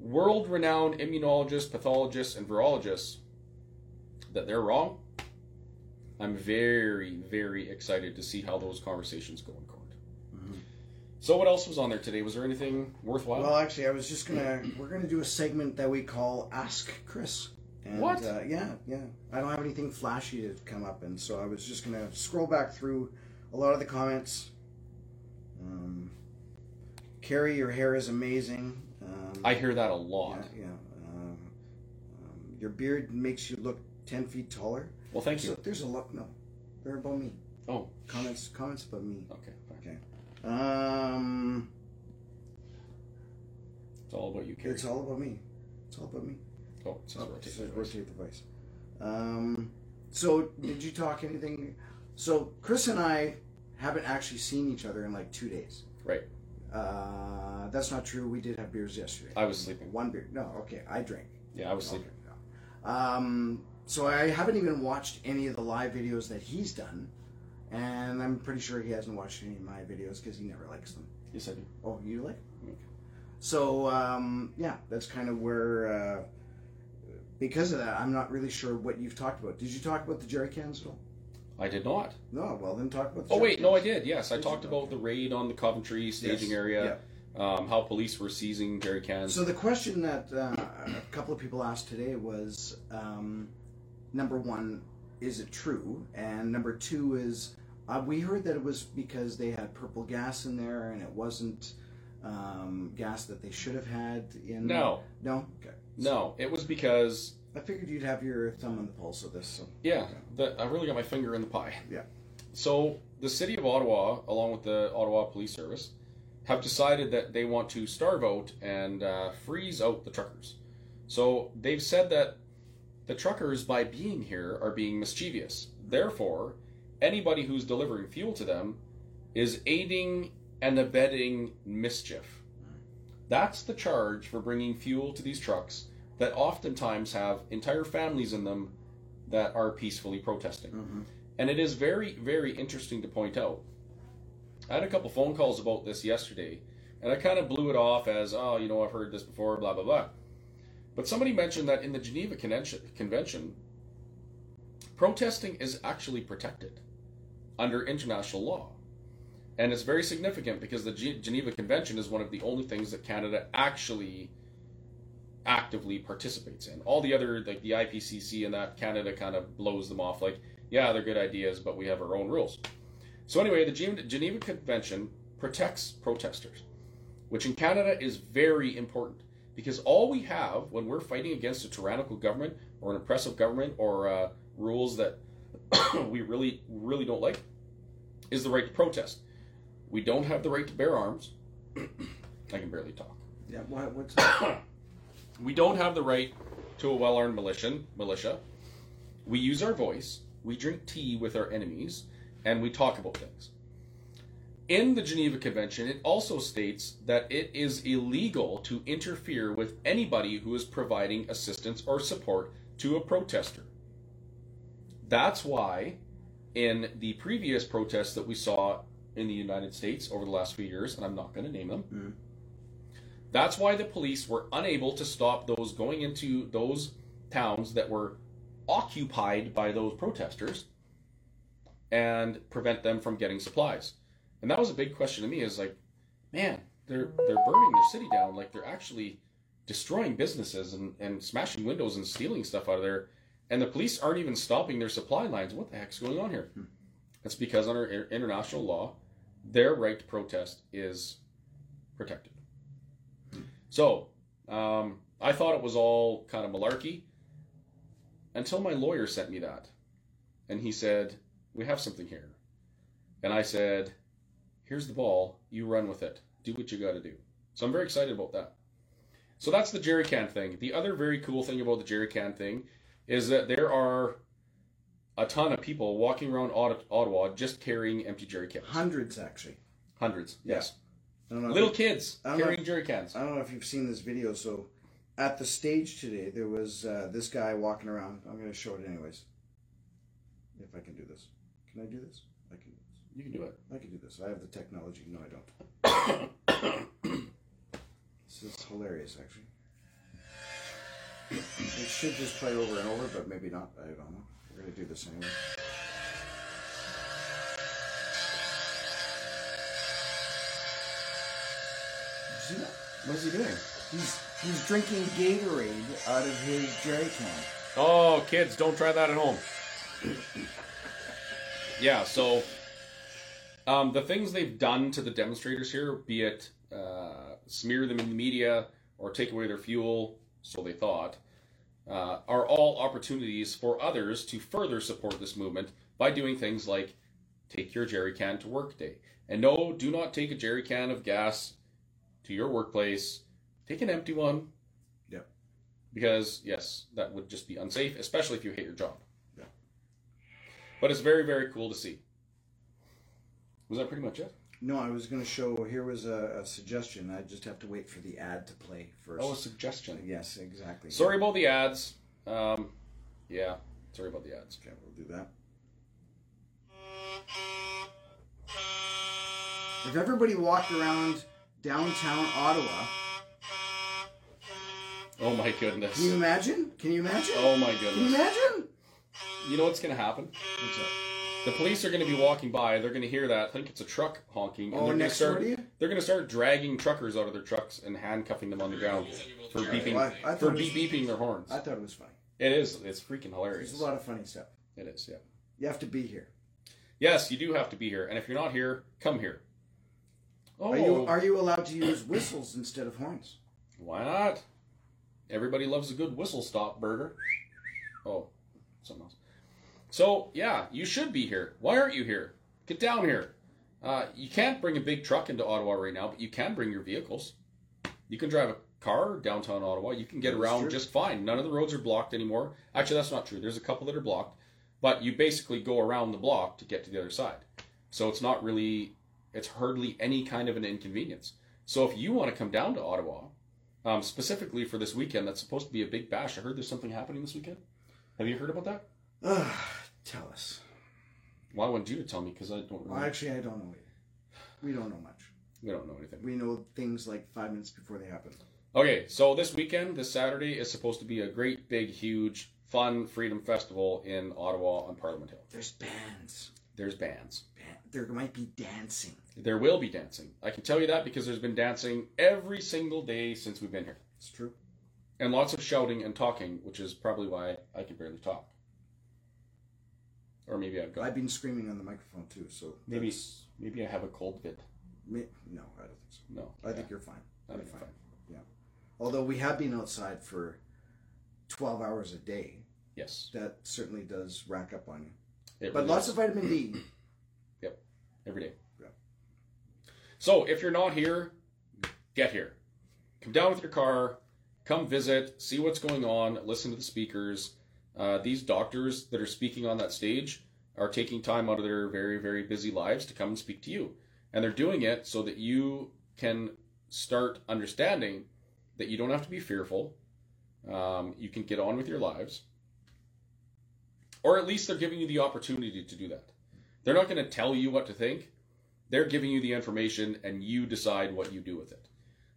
world renowned immunologists, pathologists, and virologists that they're wrong. I'm very, very excited to see how those conversations go in. So, what else was on there today? Was there anything worthwhile? Well, actually, I was just gonna. We're gonna do a segment that we call Ask Chris. And, What? Uh, yeah, yeah. I don't have anything flashy to come up, and so I was just gonna scroll back through a lot of the comments. Um, Carrie, your hair is amazing. Um, I hear that a lot. Yeah. yeah. Um, um, your beard makes you look ten feet taller. Well, thank So you. there's a lot. No, they're about me. Oh, Comments. Comments about me. okay. Um, It's all about you, Carrie. it's all about me. It's all about me. Oh, it says Oh, rotate it the says device. rotate the device. Um, so did you talk anything? So Chris and I haven't actually seen each other in like two days. Right. Uh, that's not true. We did have beers yesterday. I was sleeping. One beer. No, okay. I drank. Yeah, I was sleeping. Okay, no. Um, so I haven't even watched any of the live videos that he's done, and I'm pretty sure he hasn't watched any of my videos because he never likes them. Yes, I do. Oh, you like? Okay. So um, yeah, that's kind of where. Uh, because of that, I'm not really sure what you've talked about. Did you talk about the jerry cans at all? I did not. No. Well, then talk about. The Oh wait, no, I did. Yes, I Did talked about the raid on the Coventry staging Yes, area, um, how police were seizing jerry cans. So the question that uh, a couple of people asked today was, um, number one, is it true? And number two is, uh, we heard that it was because they had purple gas in there and it wasn't um, gas that they should have had in. no, No. Okay. no, it was because I figured you'd have your thumb on the pulse of this. So. yeah, the, I really got my finger in the pie. Yeah. So the city of Ottawa, along with the Ottawa Police Service, have decided that they want to starve out and uh, freeze out the truckers. So they've said that the truckers, by being here, are being mischievous. Therefore, anybody who's delivering fuel to them is aiding and abetting mischief. That's the charge for bringing fuel to these trucks that oftentimes have entire families in them that are peacefully protesting. Mm-hmm. And it is very, very interesting to point out. I had a couple phone calls about this yesterday, and I kind of blew it off as, oh, you know, I've heard this before, blah, blah, blah. But somebody mentioned that in the Geneva Convention, Convention protesting is actually protected under international law. And it's very significant because the G- Geneva Convention is one of the only things that Canada actually actively participates in. All the other, like the IPCC and that, Canada kind of blows them off like, yeah, they're good ideas, but we have our own rules. So, anyway, the Gen- Geneva Convention protects protesters, which in Canada is very important because all we have when we're fighting against a tyrannical government or an oppressive government or uh, rules that [coughs] we really, really don't like is the right to protest. We don't have the right to bear arms. [coughs] I can barely talk. Yeah. What, what's [coughs] We don't have the right to a well armed militia. Militia. We use our voice. We drink tea with our enemies, and we talk about things. In the Geneva Convention, it also states that it is illegal to interfere with anybody who is providing assistance or support to a protester. That's why, in the previous protests that we saw in the United States over the last few years, and I'm not going to name them, mm. that's why the police were unable to stop those going into those towns that were occupied by those protesters and prevent them from getting supplies. And that was a big question to me is like, man, they're they're burning their city down, like they're actually destroying businesses and, and smashing windows and stealing stuff out of there. And the police aren't even stopping their supply lines. What the heck's going on here? That's because under international law, their right to protest is protected. So um, I thought it was all kind of malarkey until my lawyer sent me that. And he said, We have something here. And I said, Here's the ball. You run with it. Do what you got to do. So I'm very excited about that. So that's the jerry can thing. The other very cool thing about the jerry can thing is that there are a ton of people walking around Ottawa just carrying empty jerry cans. Hundreds, actually. Hundreds, yes. I don't know if Little you- kids carrying if- jerry cans. I don't know if you've seen this video. So, at the stage today, there was uh, this guy walking around. I'm going to show it anyways. If I can do this, can I do this? I can. You can do it. I can do this. I have the technology. No, I don't. [coughs] this is hilarious, actually. It should just play over and over, but maybe not. I don't know. We're going to do this anyway. What's he doing? He's he's drinking Gatorade out of his jerry can. Oh, kids, don't try that at home. yeah, so um, the things they've done to the demonstrators here, be it uh, smear them in the media or take away their fuel, so they thought, uh, are all opportunities for others to further support this movement by doing things like take your jerry can to work day. And no, do not take a jerry can of gas to your workplace. Take an empty one. Yep. Because yes, that would just be unsafe, especially if you hate your job. Yeah. But it's very, very cool to see. Was that pretty much it? No, I was going to show. Here was a, a suggestion. I just have to wait for the ad to play first. Oh, a suggestion. Yes, exactly. Sorry about the ads. Um, yeah, sorry about the ads. Okay, we'll do that. If everybody walked around downtown Ottawa, Oh my goodness. can you imagine? Can you imagine? Oh my goodness. Can you imagine? You know what's going to happen? The police are going to be walking by. They're going to hear that. think it's a truck honking. And Oh, they're going to next door start. to you? They're going to start dragging truckers out of their trucks and handcuffing them on the ground for beeping Well, I- I for thought was- beeping their horns. I thought it was funny. It is. It's freaking hilarious. There's a lot of funny stuff. It is. Yeah. You have to be here. Yes, you do have to be here, and if you're not here, come here. Oh, Are you oh. are you allowed to use whistles instead of horns? why not? Everybody loves a good whistle stop burger. Oh, something else. So yeah, you should be here. Why aren't you here? Get down here. Uh, you can't bring a big truck into Ottawa right now, but you can bring your vehicles. You can drive a car downtown Ottawa. You can get around just fine. None of the roads are blocked anymore. Actually, that's not true. There's a couple that are blocked, but you basically go around the block to get to the other side. So it's not really, it's hardly any kind of an inconvenience. So if you want to come down to Ottawa, um, specifically for this weekend, that's supposed to be a big bash. I heard there's something happening this weekend. Have you heard about that? [sighs] [sighs] [sighs] Tell us. Well, I want you to tell me because I don't. Know. Well, Really, actually, I don't know. either. We don't know much. we don't know anything. We know things like five minutes before they happen. Okay, so this weekend, this Saturday, is supposed to be a great, big, huge, fun Freedom Festival in Ottawa on Parliament Hill. There's bands. There's bands. Ban- There might be dancing. There will be dancing. I can tell you that because there's been dancing every single day since we've been here. It's true. And lots of shouting and talking, which is probably why I can barely talk. Or maybe I've got I've been screaming on the microphone too, so maybe that's- maybe I have a cold may- no, I don't think so. No, I yeah. think you're fine. I You're think I'm fine. Yeah. Although we have been outside for twelve hours a day, Yes, that certainly does rack up on you. it But really lots of vitamin D. [clears throat] Yep, every day. Yeah. So if you're not here, get here. Come down with your car, come visit, see what's going on, listen to the speakers. Uh, these doctors that are speaking on that stage are taking time out of their very, very busy lives to come and speak to you. And they're doing it so that you can start understanding that you don't have to be fearful. Um, you can get on with your lives. Or at least they're giving you the opportunity to do that. They're not going to tell you what to think. They're giving you the information and you decide what you do with it.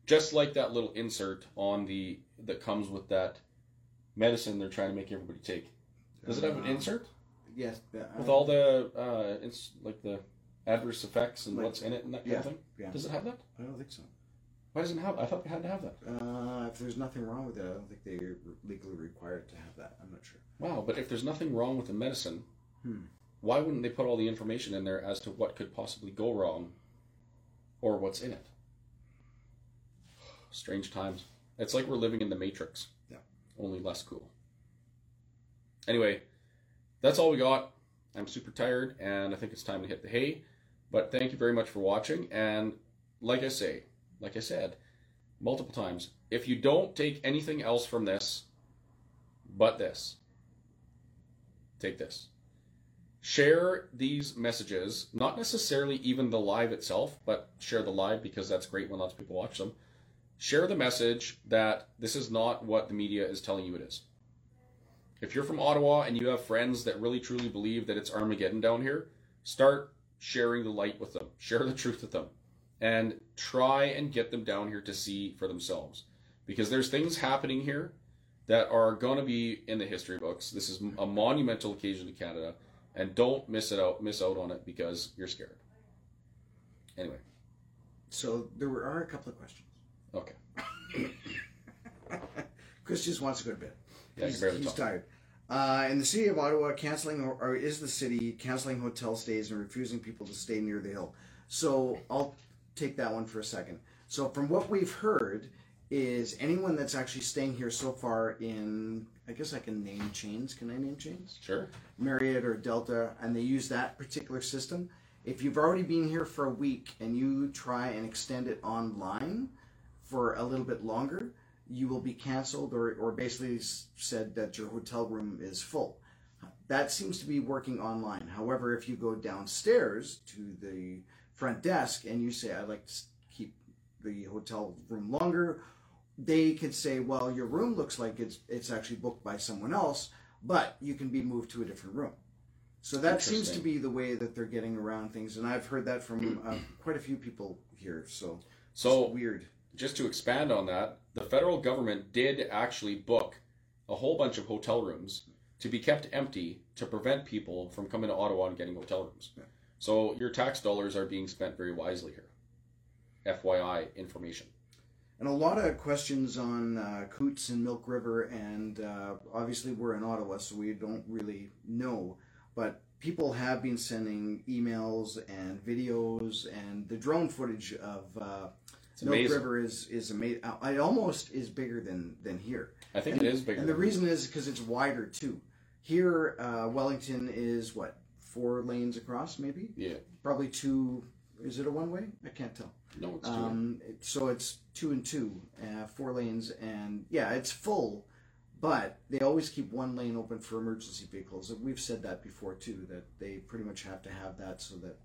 Just like that little insert on the that comes with that medicine they're trying to make everybody take. Does it have an Uh, insert? Yes. uh, With all the uh, it's like the adverse effects and Like- what's in it and that kind yeah, of thing. yeah. Does it have that? I don't think so. Why doesn't it have? I thought it had to have that. Uh, if there's nothing wrong with it, I don't think they're legally required to have that. I'm not sure. Wow, but if there's nothing wrong with the medicine, Hmm. why wouldn't they put all the information in there as to what could possibly go wrong or what's in it? Strange times. It's like we're living in the Matrix. Only less cool. Anyway, that's all we got. I'm super tired and I think it's time to hit the hay. But thank you very much for watching. And like I say, like I said multiple times, if you don't take anything else from this but this, take this. Share these messages, not necessarily even the live itself, but share the live because that's great when lots of people watch them. Share the message that this is not what the media is telling you it is. If you're from Ottawa and you have friends that really truly believe that it's Armageddon down here, start sharing the light with them. Share the truth with them. And try and get them down here to see for themselves. Because there's things happening here that are going to be in the history books. This is a monumental occasion to Canada, and don't miss it out. Miss out on it because you're scared. Anyway, So there were, are a couple of questions. Okay. [laughs] Chris just wants to go to bed. Yeah, he's, he's talk. tired. Uh, in the city of Ottawa, canceling or, or is the city canceling hotel stays and refusing people to stay near the hill. So I'll take that one for a second. So from what we've heard, is anyone that's actually staying here so far in I guess I can name chains. Can I name chains? Sure. Marriott or Delta, and they use that particular system. If you've already been here for a week and you try and extend it online for a little bit longer, you will be canceled or, or basically said that your hotel room is full. That seems to be working online. However, if you go downstairs to the front desk and you say, I'd like to keep the hotel room longer, they could say, well, your room looks like it's it's actually booked by someone else, but you can be moved to a different room. So that seems to be the way that they're getting around things, and I've heard that from uh, quite a few people here. So So it's weird. Just to expand on that, the federal government did actually book a whole bunch of hotel rooms to be kept empty to prevent people from coming to Ottawa and getting hotel rooms. So your tax dollars are being spent very wisely here. FYI information. And a lot of questions on uh, Coutts and Milk River, and uh, obviously we're in Ottawa, so we don't really know. But people have been sending emails and videos, and the drone footage of uh, It's Milk amazing. River is is amazing. It almost is bigger than than here. I think and, it is bigger And the reason is because it's wider too. Here, uh, Wellington is what four lanes across, maybe. Yeah. Probably two. Is it a one way? I can't tell. No, it's two. Um, so it's two and two, uh, four lanes, and yeah, it's full. But they always keep one lane open for emergency vehicles. And We've said that before too, that they pretty much have to have that so that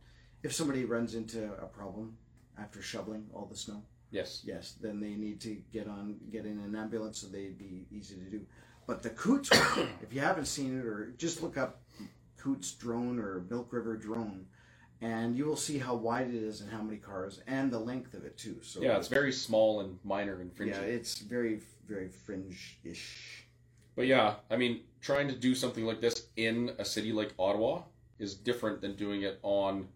if somebody runs into a problem after shoveling all the snow, Yes. yes, then they need to get on, get in an ambulance, so they'd be easy to do. But the Coutts, [coughs] if you haven't seen it, or just look up Coutts drone or Milk River drone, and you will see how wide it is and how many cars, and the length of it too. So yeah, it's very small and minor and fringy. yeah, it's very very fringe-ish. But yeah, I mean, trying to do something like this in a city like Ottawa is different than doing it on,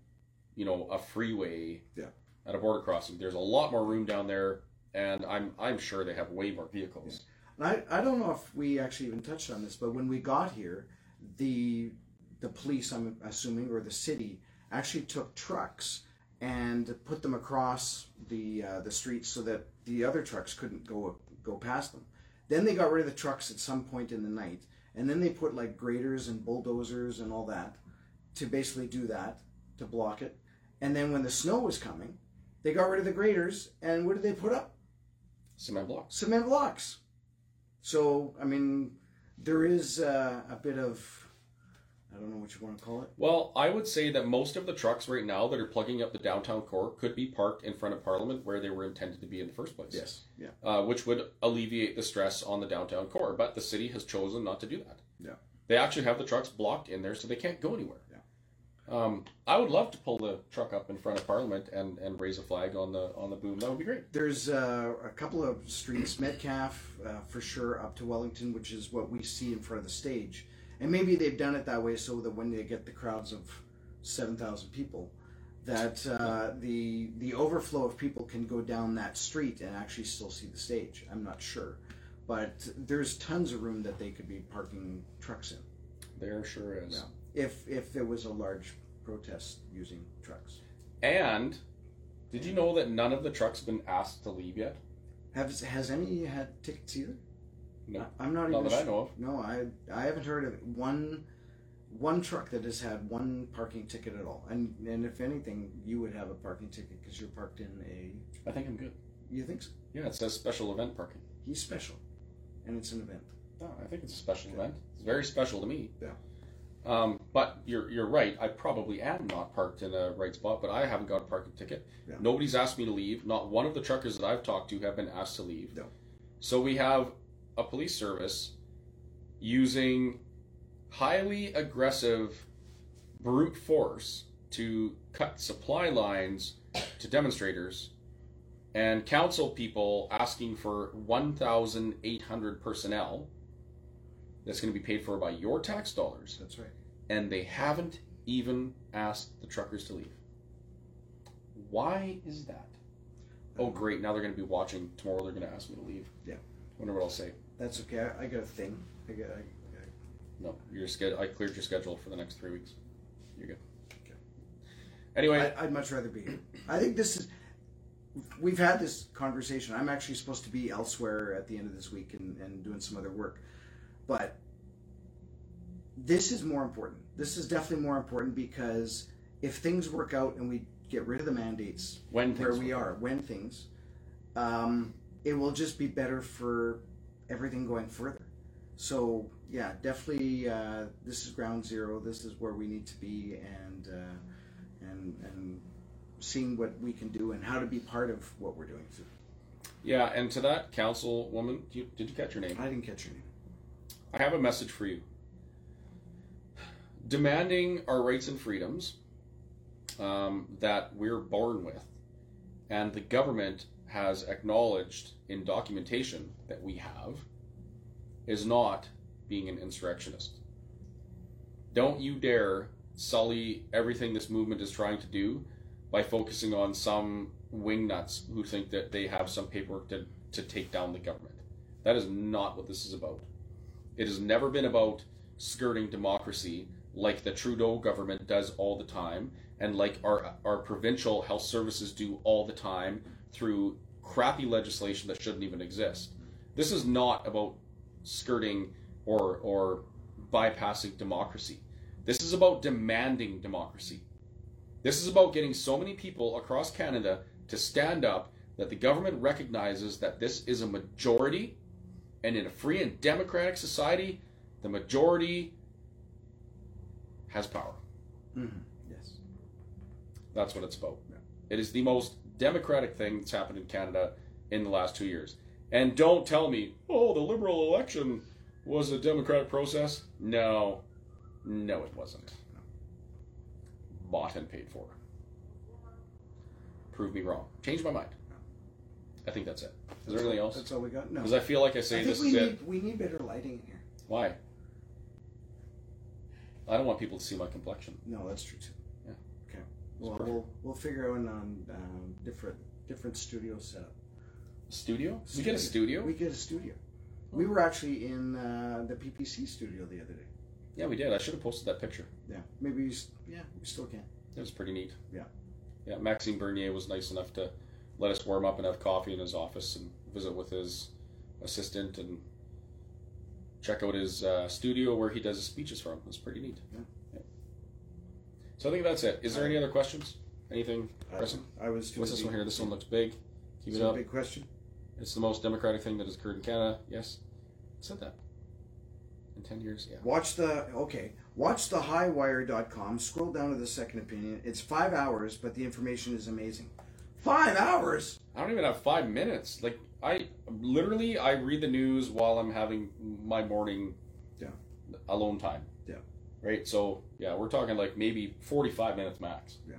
you know, a freeway Yeah. At a border crossing. There's a lot more room down there, and I'm I'm sure they have way more vehicles. And I, I don't know if we actually even touched on this, but when we got here, the the police, I'm assuming, or the city, actually took trucks and put them across the uh, the streets so that the other trucks couldn't go go past them. Then they got rid of the trucks at some point in the night, and then they put like graders and bulldozers and all that to basically do that to block it. And then when the snow was coming, they got rid of the graders, and what did they put up? Cement blocks. Cement blocks. So I mean, there is uh, a bit of I don't know what you want to call it. Well, I would say that most of the trucks right now that are plugging up the downtown core could be parked in front of Parliament where they were intended to be in the first place. Yes. Yeah. Uh, which would alleviate the stress on the downtown core, but the city has chosen not to do that. Yeah. They actually have the trucks blocked in there so they can't go anywhere. Um, I would love to pull the truck up in front of Parliament and, and raise a flag on the on the boom. That would be great. There's uh, a couple of streets, Metcalfe uh, for sure, up to Wellington, which is what we see in front of the stage. And maybe they've done it that way so that when they get the crowds of seven thousand people, that uh, the the overflow of people can go down that street and actually still see the stage. I'm not sure, but there's tons of room that they could be parking trucks in. There sure is. Yeah. If if there was a large protest using trucks. And did you know that none of the trucks have been asked to leave yet? Have has any had tickets either? No. I'm not, Not even that I know of. No, I I haven't heard of one one truck that has had one parking ticket at all. And and if anything, you would have a parking ticket because you're parked in a. I think I'm good. You think so? Yeah, it says special event parking. He's special, and it's an event. No, I think it's a special event. It's very special to me. Yeah. Um, but you're you're right. I probably am not parked in a right spot, but I haven't got a parking ticket. Yeah. Nobody's asked me to leave. Not one of the truckers that I've talked to have been asked to leave. No. So we have a police service using highly aggressive brute force to cut supply lines to demonstrators and council people asking for 1,800 personnel that's going to be paid for by your tax dollars. That's right. And they haven't even asked the truckers to leave. Why is that? Oh, great. Now they're going to be watching. Tomorrow they're going to ask me to leave. Yeah. Wonder what I'll say. That's okay. I, I got a thing. I got. I, No, your schedule. I cleared your schedule for the next three weeks. You're good. Okay. Anyway, I, I'd much rather be here. I think this is. We've had this conversation. I'm actually supposed to be elsewhere at the end of this week and, and doing some other work, but this is more important. This is definitely more important because if things work out and we get rid of the mandates When where we are, when things, um, it will just be better for everything going further. So yeah, definitely, uh, this is ground zero. This is where we need to be, and uh, and and seeing what we can do and how to be part of what we're doing. Yeah, and to that councilwoman, did you catch your name? I didn't catch your name. I have a message for you. Demanding our rights and freedoms um, that we're born with, and the government has acknowledged in documentation that we have, is not being an insurrectionist. Don't you dare sully everything this movement is trying to do by focusing on some wingnuts who think that they have some paperwork to, to take down the government. That is not what this is about. It has never been about skirting democracy like the Trudeau government does all the time and like our our provincial health services do all the time through crappy legislation that shouldn't even exist. This is not about skirting or or bypassing democracy. This is about demanding democracy. This is about getting so many people across Canada to stand up that the government recognizes that this is a majority and in a free and democratic society, the majority has power. Mm-hmm. Yes. That's what it's about. It is the most democratic thing that's happened in Canada in the last two years. And don't tell me, oh, the Liberal election was a democratic process. No, no, it wasn't. Bought and paid for. Prove me wrong. Change my mind. I think that's it. Is there anything else? That's all we got. No. Because I feel like I say I think this we is need, it. We need better lighting in here. Why? I don't want people to see my complexion. No, that's true too. Yeah. Okay. Well, we'll we'll figure out on um, different different studio setup. Studio? We get a studio? We get a studio. We were actually in uh, the PPC studio the other day. Yeah, we did. I should have posted that picture. Yeah. Maybe s- yeah we still can. It was pretty neat. Yeah. Yeah, Maxime Bernier was nice enough to let us warm up and have coffee in his office and visit with his assistant and check out his uh, studio where he does his speeches from. It's pretty neat. Yeah. So I think that's it. Is there any other questions? Anything pressing? I was What's this one here? This one looks big. Keep it up. big question? It's the most democratic thing that has occurred in Canada. Yes. I said that. In 10 years, yeah. Watch the okay. Watch the highwire.com. Scroll down to the second opinion. It's five hours, but the information is amazing. Five hours. I don't even have five minutes. Like I literally, I read the news while I'm having my morning, Yeah. alone time. Yeah. Right. So yeah, we're talking like maybe 45 minutes max. Yeah.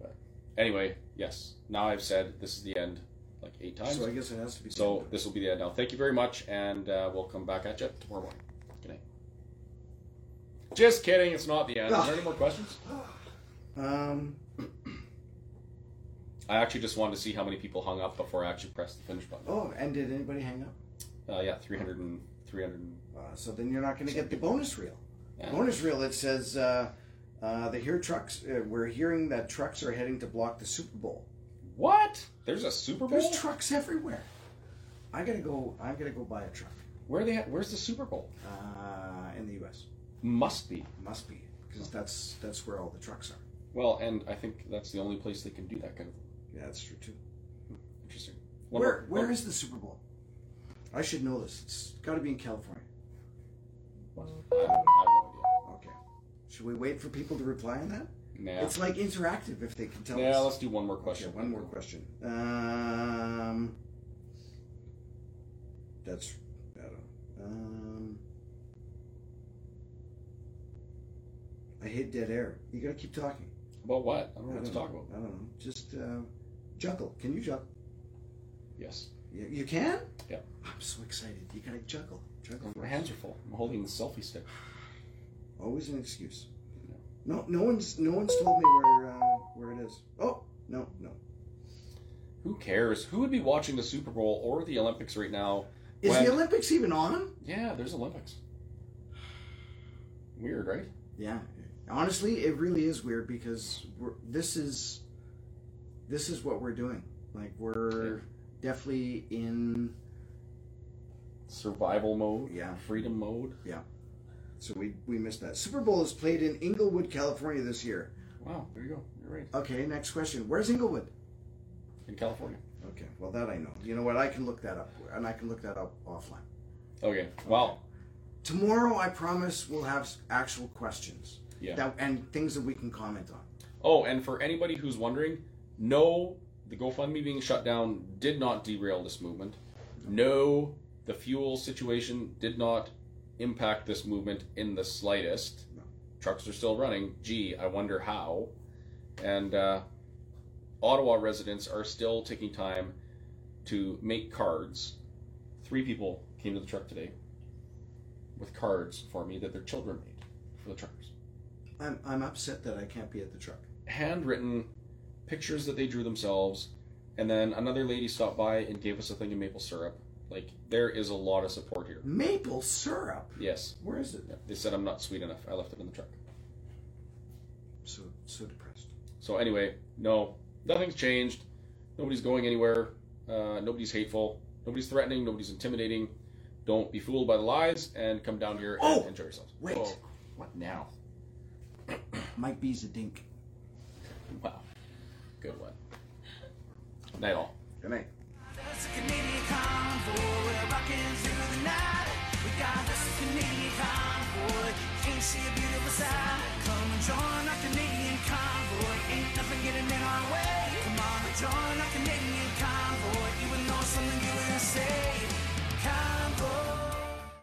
But anyway, yes. Now I've said this is the end, like eight times. So I guess it has to be. So this will be the end now. Thank you very much, and uh, we'll come back at you tomorrow morning. Good night. Just kidding. It's not the end. Are there any more questions? [sighs] Um. I actually just wanted to see how many people hung up before I actually pressed the finish button. Oh, and did anybody hang up? Uh, yeah, 300 and 300. and- Uh, so then you're not going to get the bonus reel. Yeah. Bonus reel. It says uh, uh, they hear trucks. Uh, we're hearing that trucks are heading to block the Super Bowl. What? There's a Super Bowl? There's trucks everywhere. I gotta go. I gotta go buy a truck. Where are they? At? Where's the Super Bowl? Uh, in the U.S. Must be. Must be because that's that's where all the trucks are. Well, and I think that's the only place they can do that kind of. Yeah, that's true too. Interesting. One Where more- where is the Super Bowl? I should know this. It's got to be in California. I have, I have no Okay. Should we wait for people to reply on that? idea. Nah. It's like interactive if they can tell yeah, us. Yeah, let's do one more question. Okay, one more question. Um, that's I don't. Um, I hate dead air. You gotta keep talking. About what? I don't know I what don't talk know. about. I don't know. Just uh, juggle. Can you juggle? Yes. You, you can? Yeah. I'm so excited. You gotta juggle. Juggle. My hands are full. I'm holding the selfie stick. Always an excuse. No, no one's no one's told me where uh, where it is. Oh no no. Who cares? Who would be watching the Super Bowl or the Olympics right now? Is when- the Olympics even on? Yeah, there's Olympics. Weird, right? Yeah. Honestly, it really is weird because we're, this is this is what we're doing. Like we're definitely in Survival mode. Yeah. Freedom mode. yeah. So we we missed that. Super Bowl is played in Inglewood, California this year. Wow, there you go. You're right. Okay, next question. Where's Inglewood? In California. Okay, well that I know. You know what? I can look that up, and I can look that up offline. Okay. Well, Tomorrow, I promise we'll have actual questions. Yeah. That, and things that we can comment on. Oh, and for anybody who's wondering, no, the GoFundMe being shut down did not derail this movement. No, the fuel situation did not impact this movement in the slightest. Trucks are still running. Gee, I wonder how. And uh, Ottawa residents are still taking time to make cards. Three people came to the truck today with cards for me that their children made for the truckers I'm, I'm upset that I can't be at the truck. handwritten pictures that they drew themselves, and then another lady stopped by and gave us a thing of maple syrup. Like there is a lot of support here. Maple syrup. Yes, Where is it? they said I'm not sweet enough. I left it in the truck. So so depressed. So anyway, no, nothing's changed. Nobody's going anywhere. Uh, nobody's hateful. Nobody's threatening. Nobody's intimidating. Don't be fooled by the lies and come down here and Oh, enjoy yourselves. wait. Oh, what now? Mike B's a dink. Wow, good one. Night all. Good night. That's a Canadian convoy. We're rocking through the night. We got this Canadian convoy. Can't see a beautiful sight. Come and join our Canadian convoy. Ain't nothing getting in our way. Come on and join our Canadian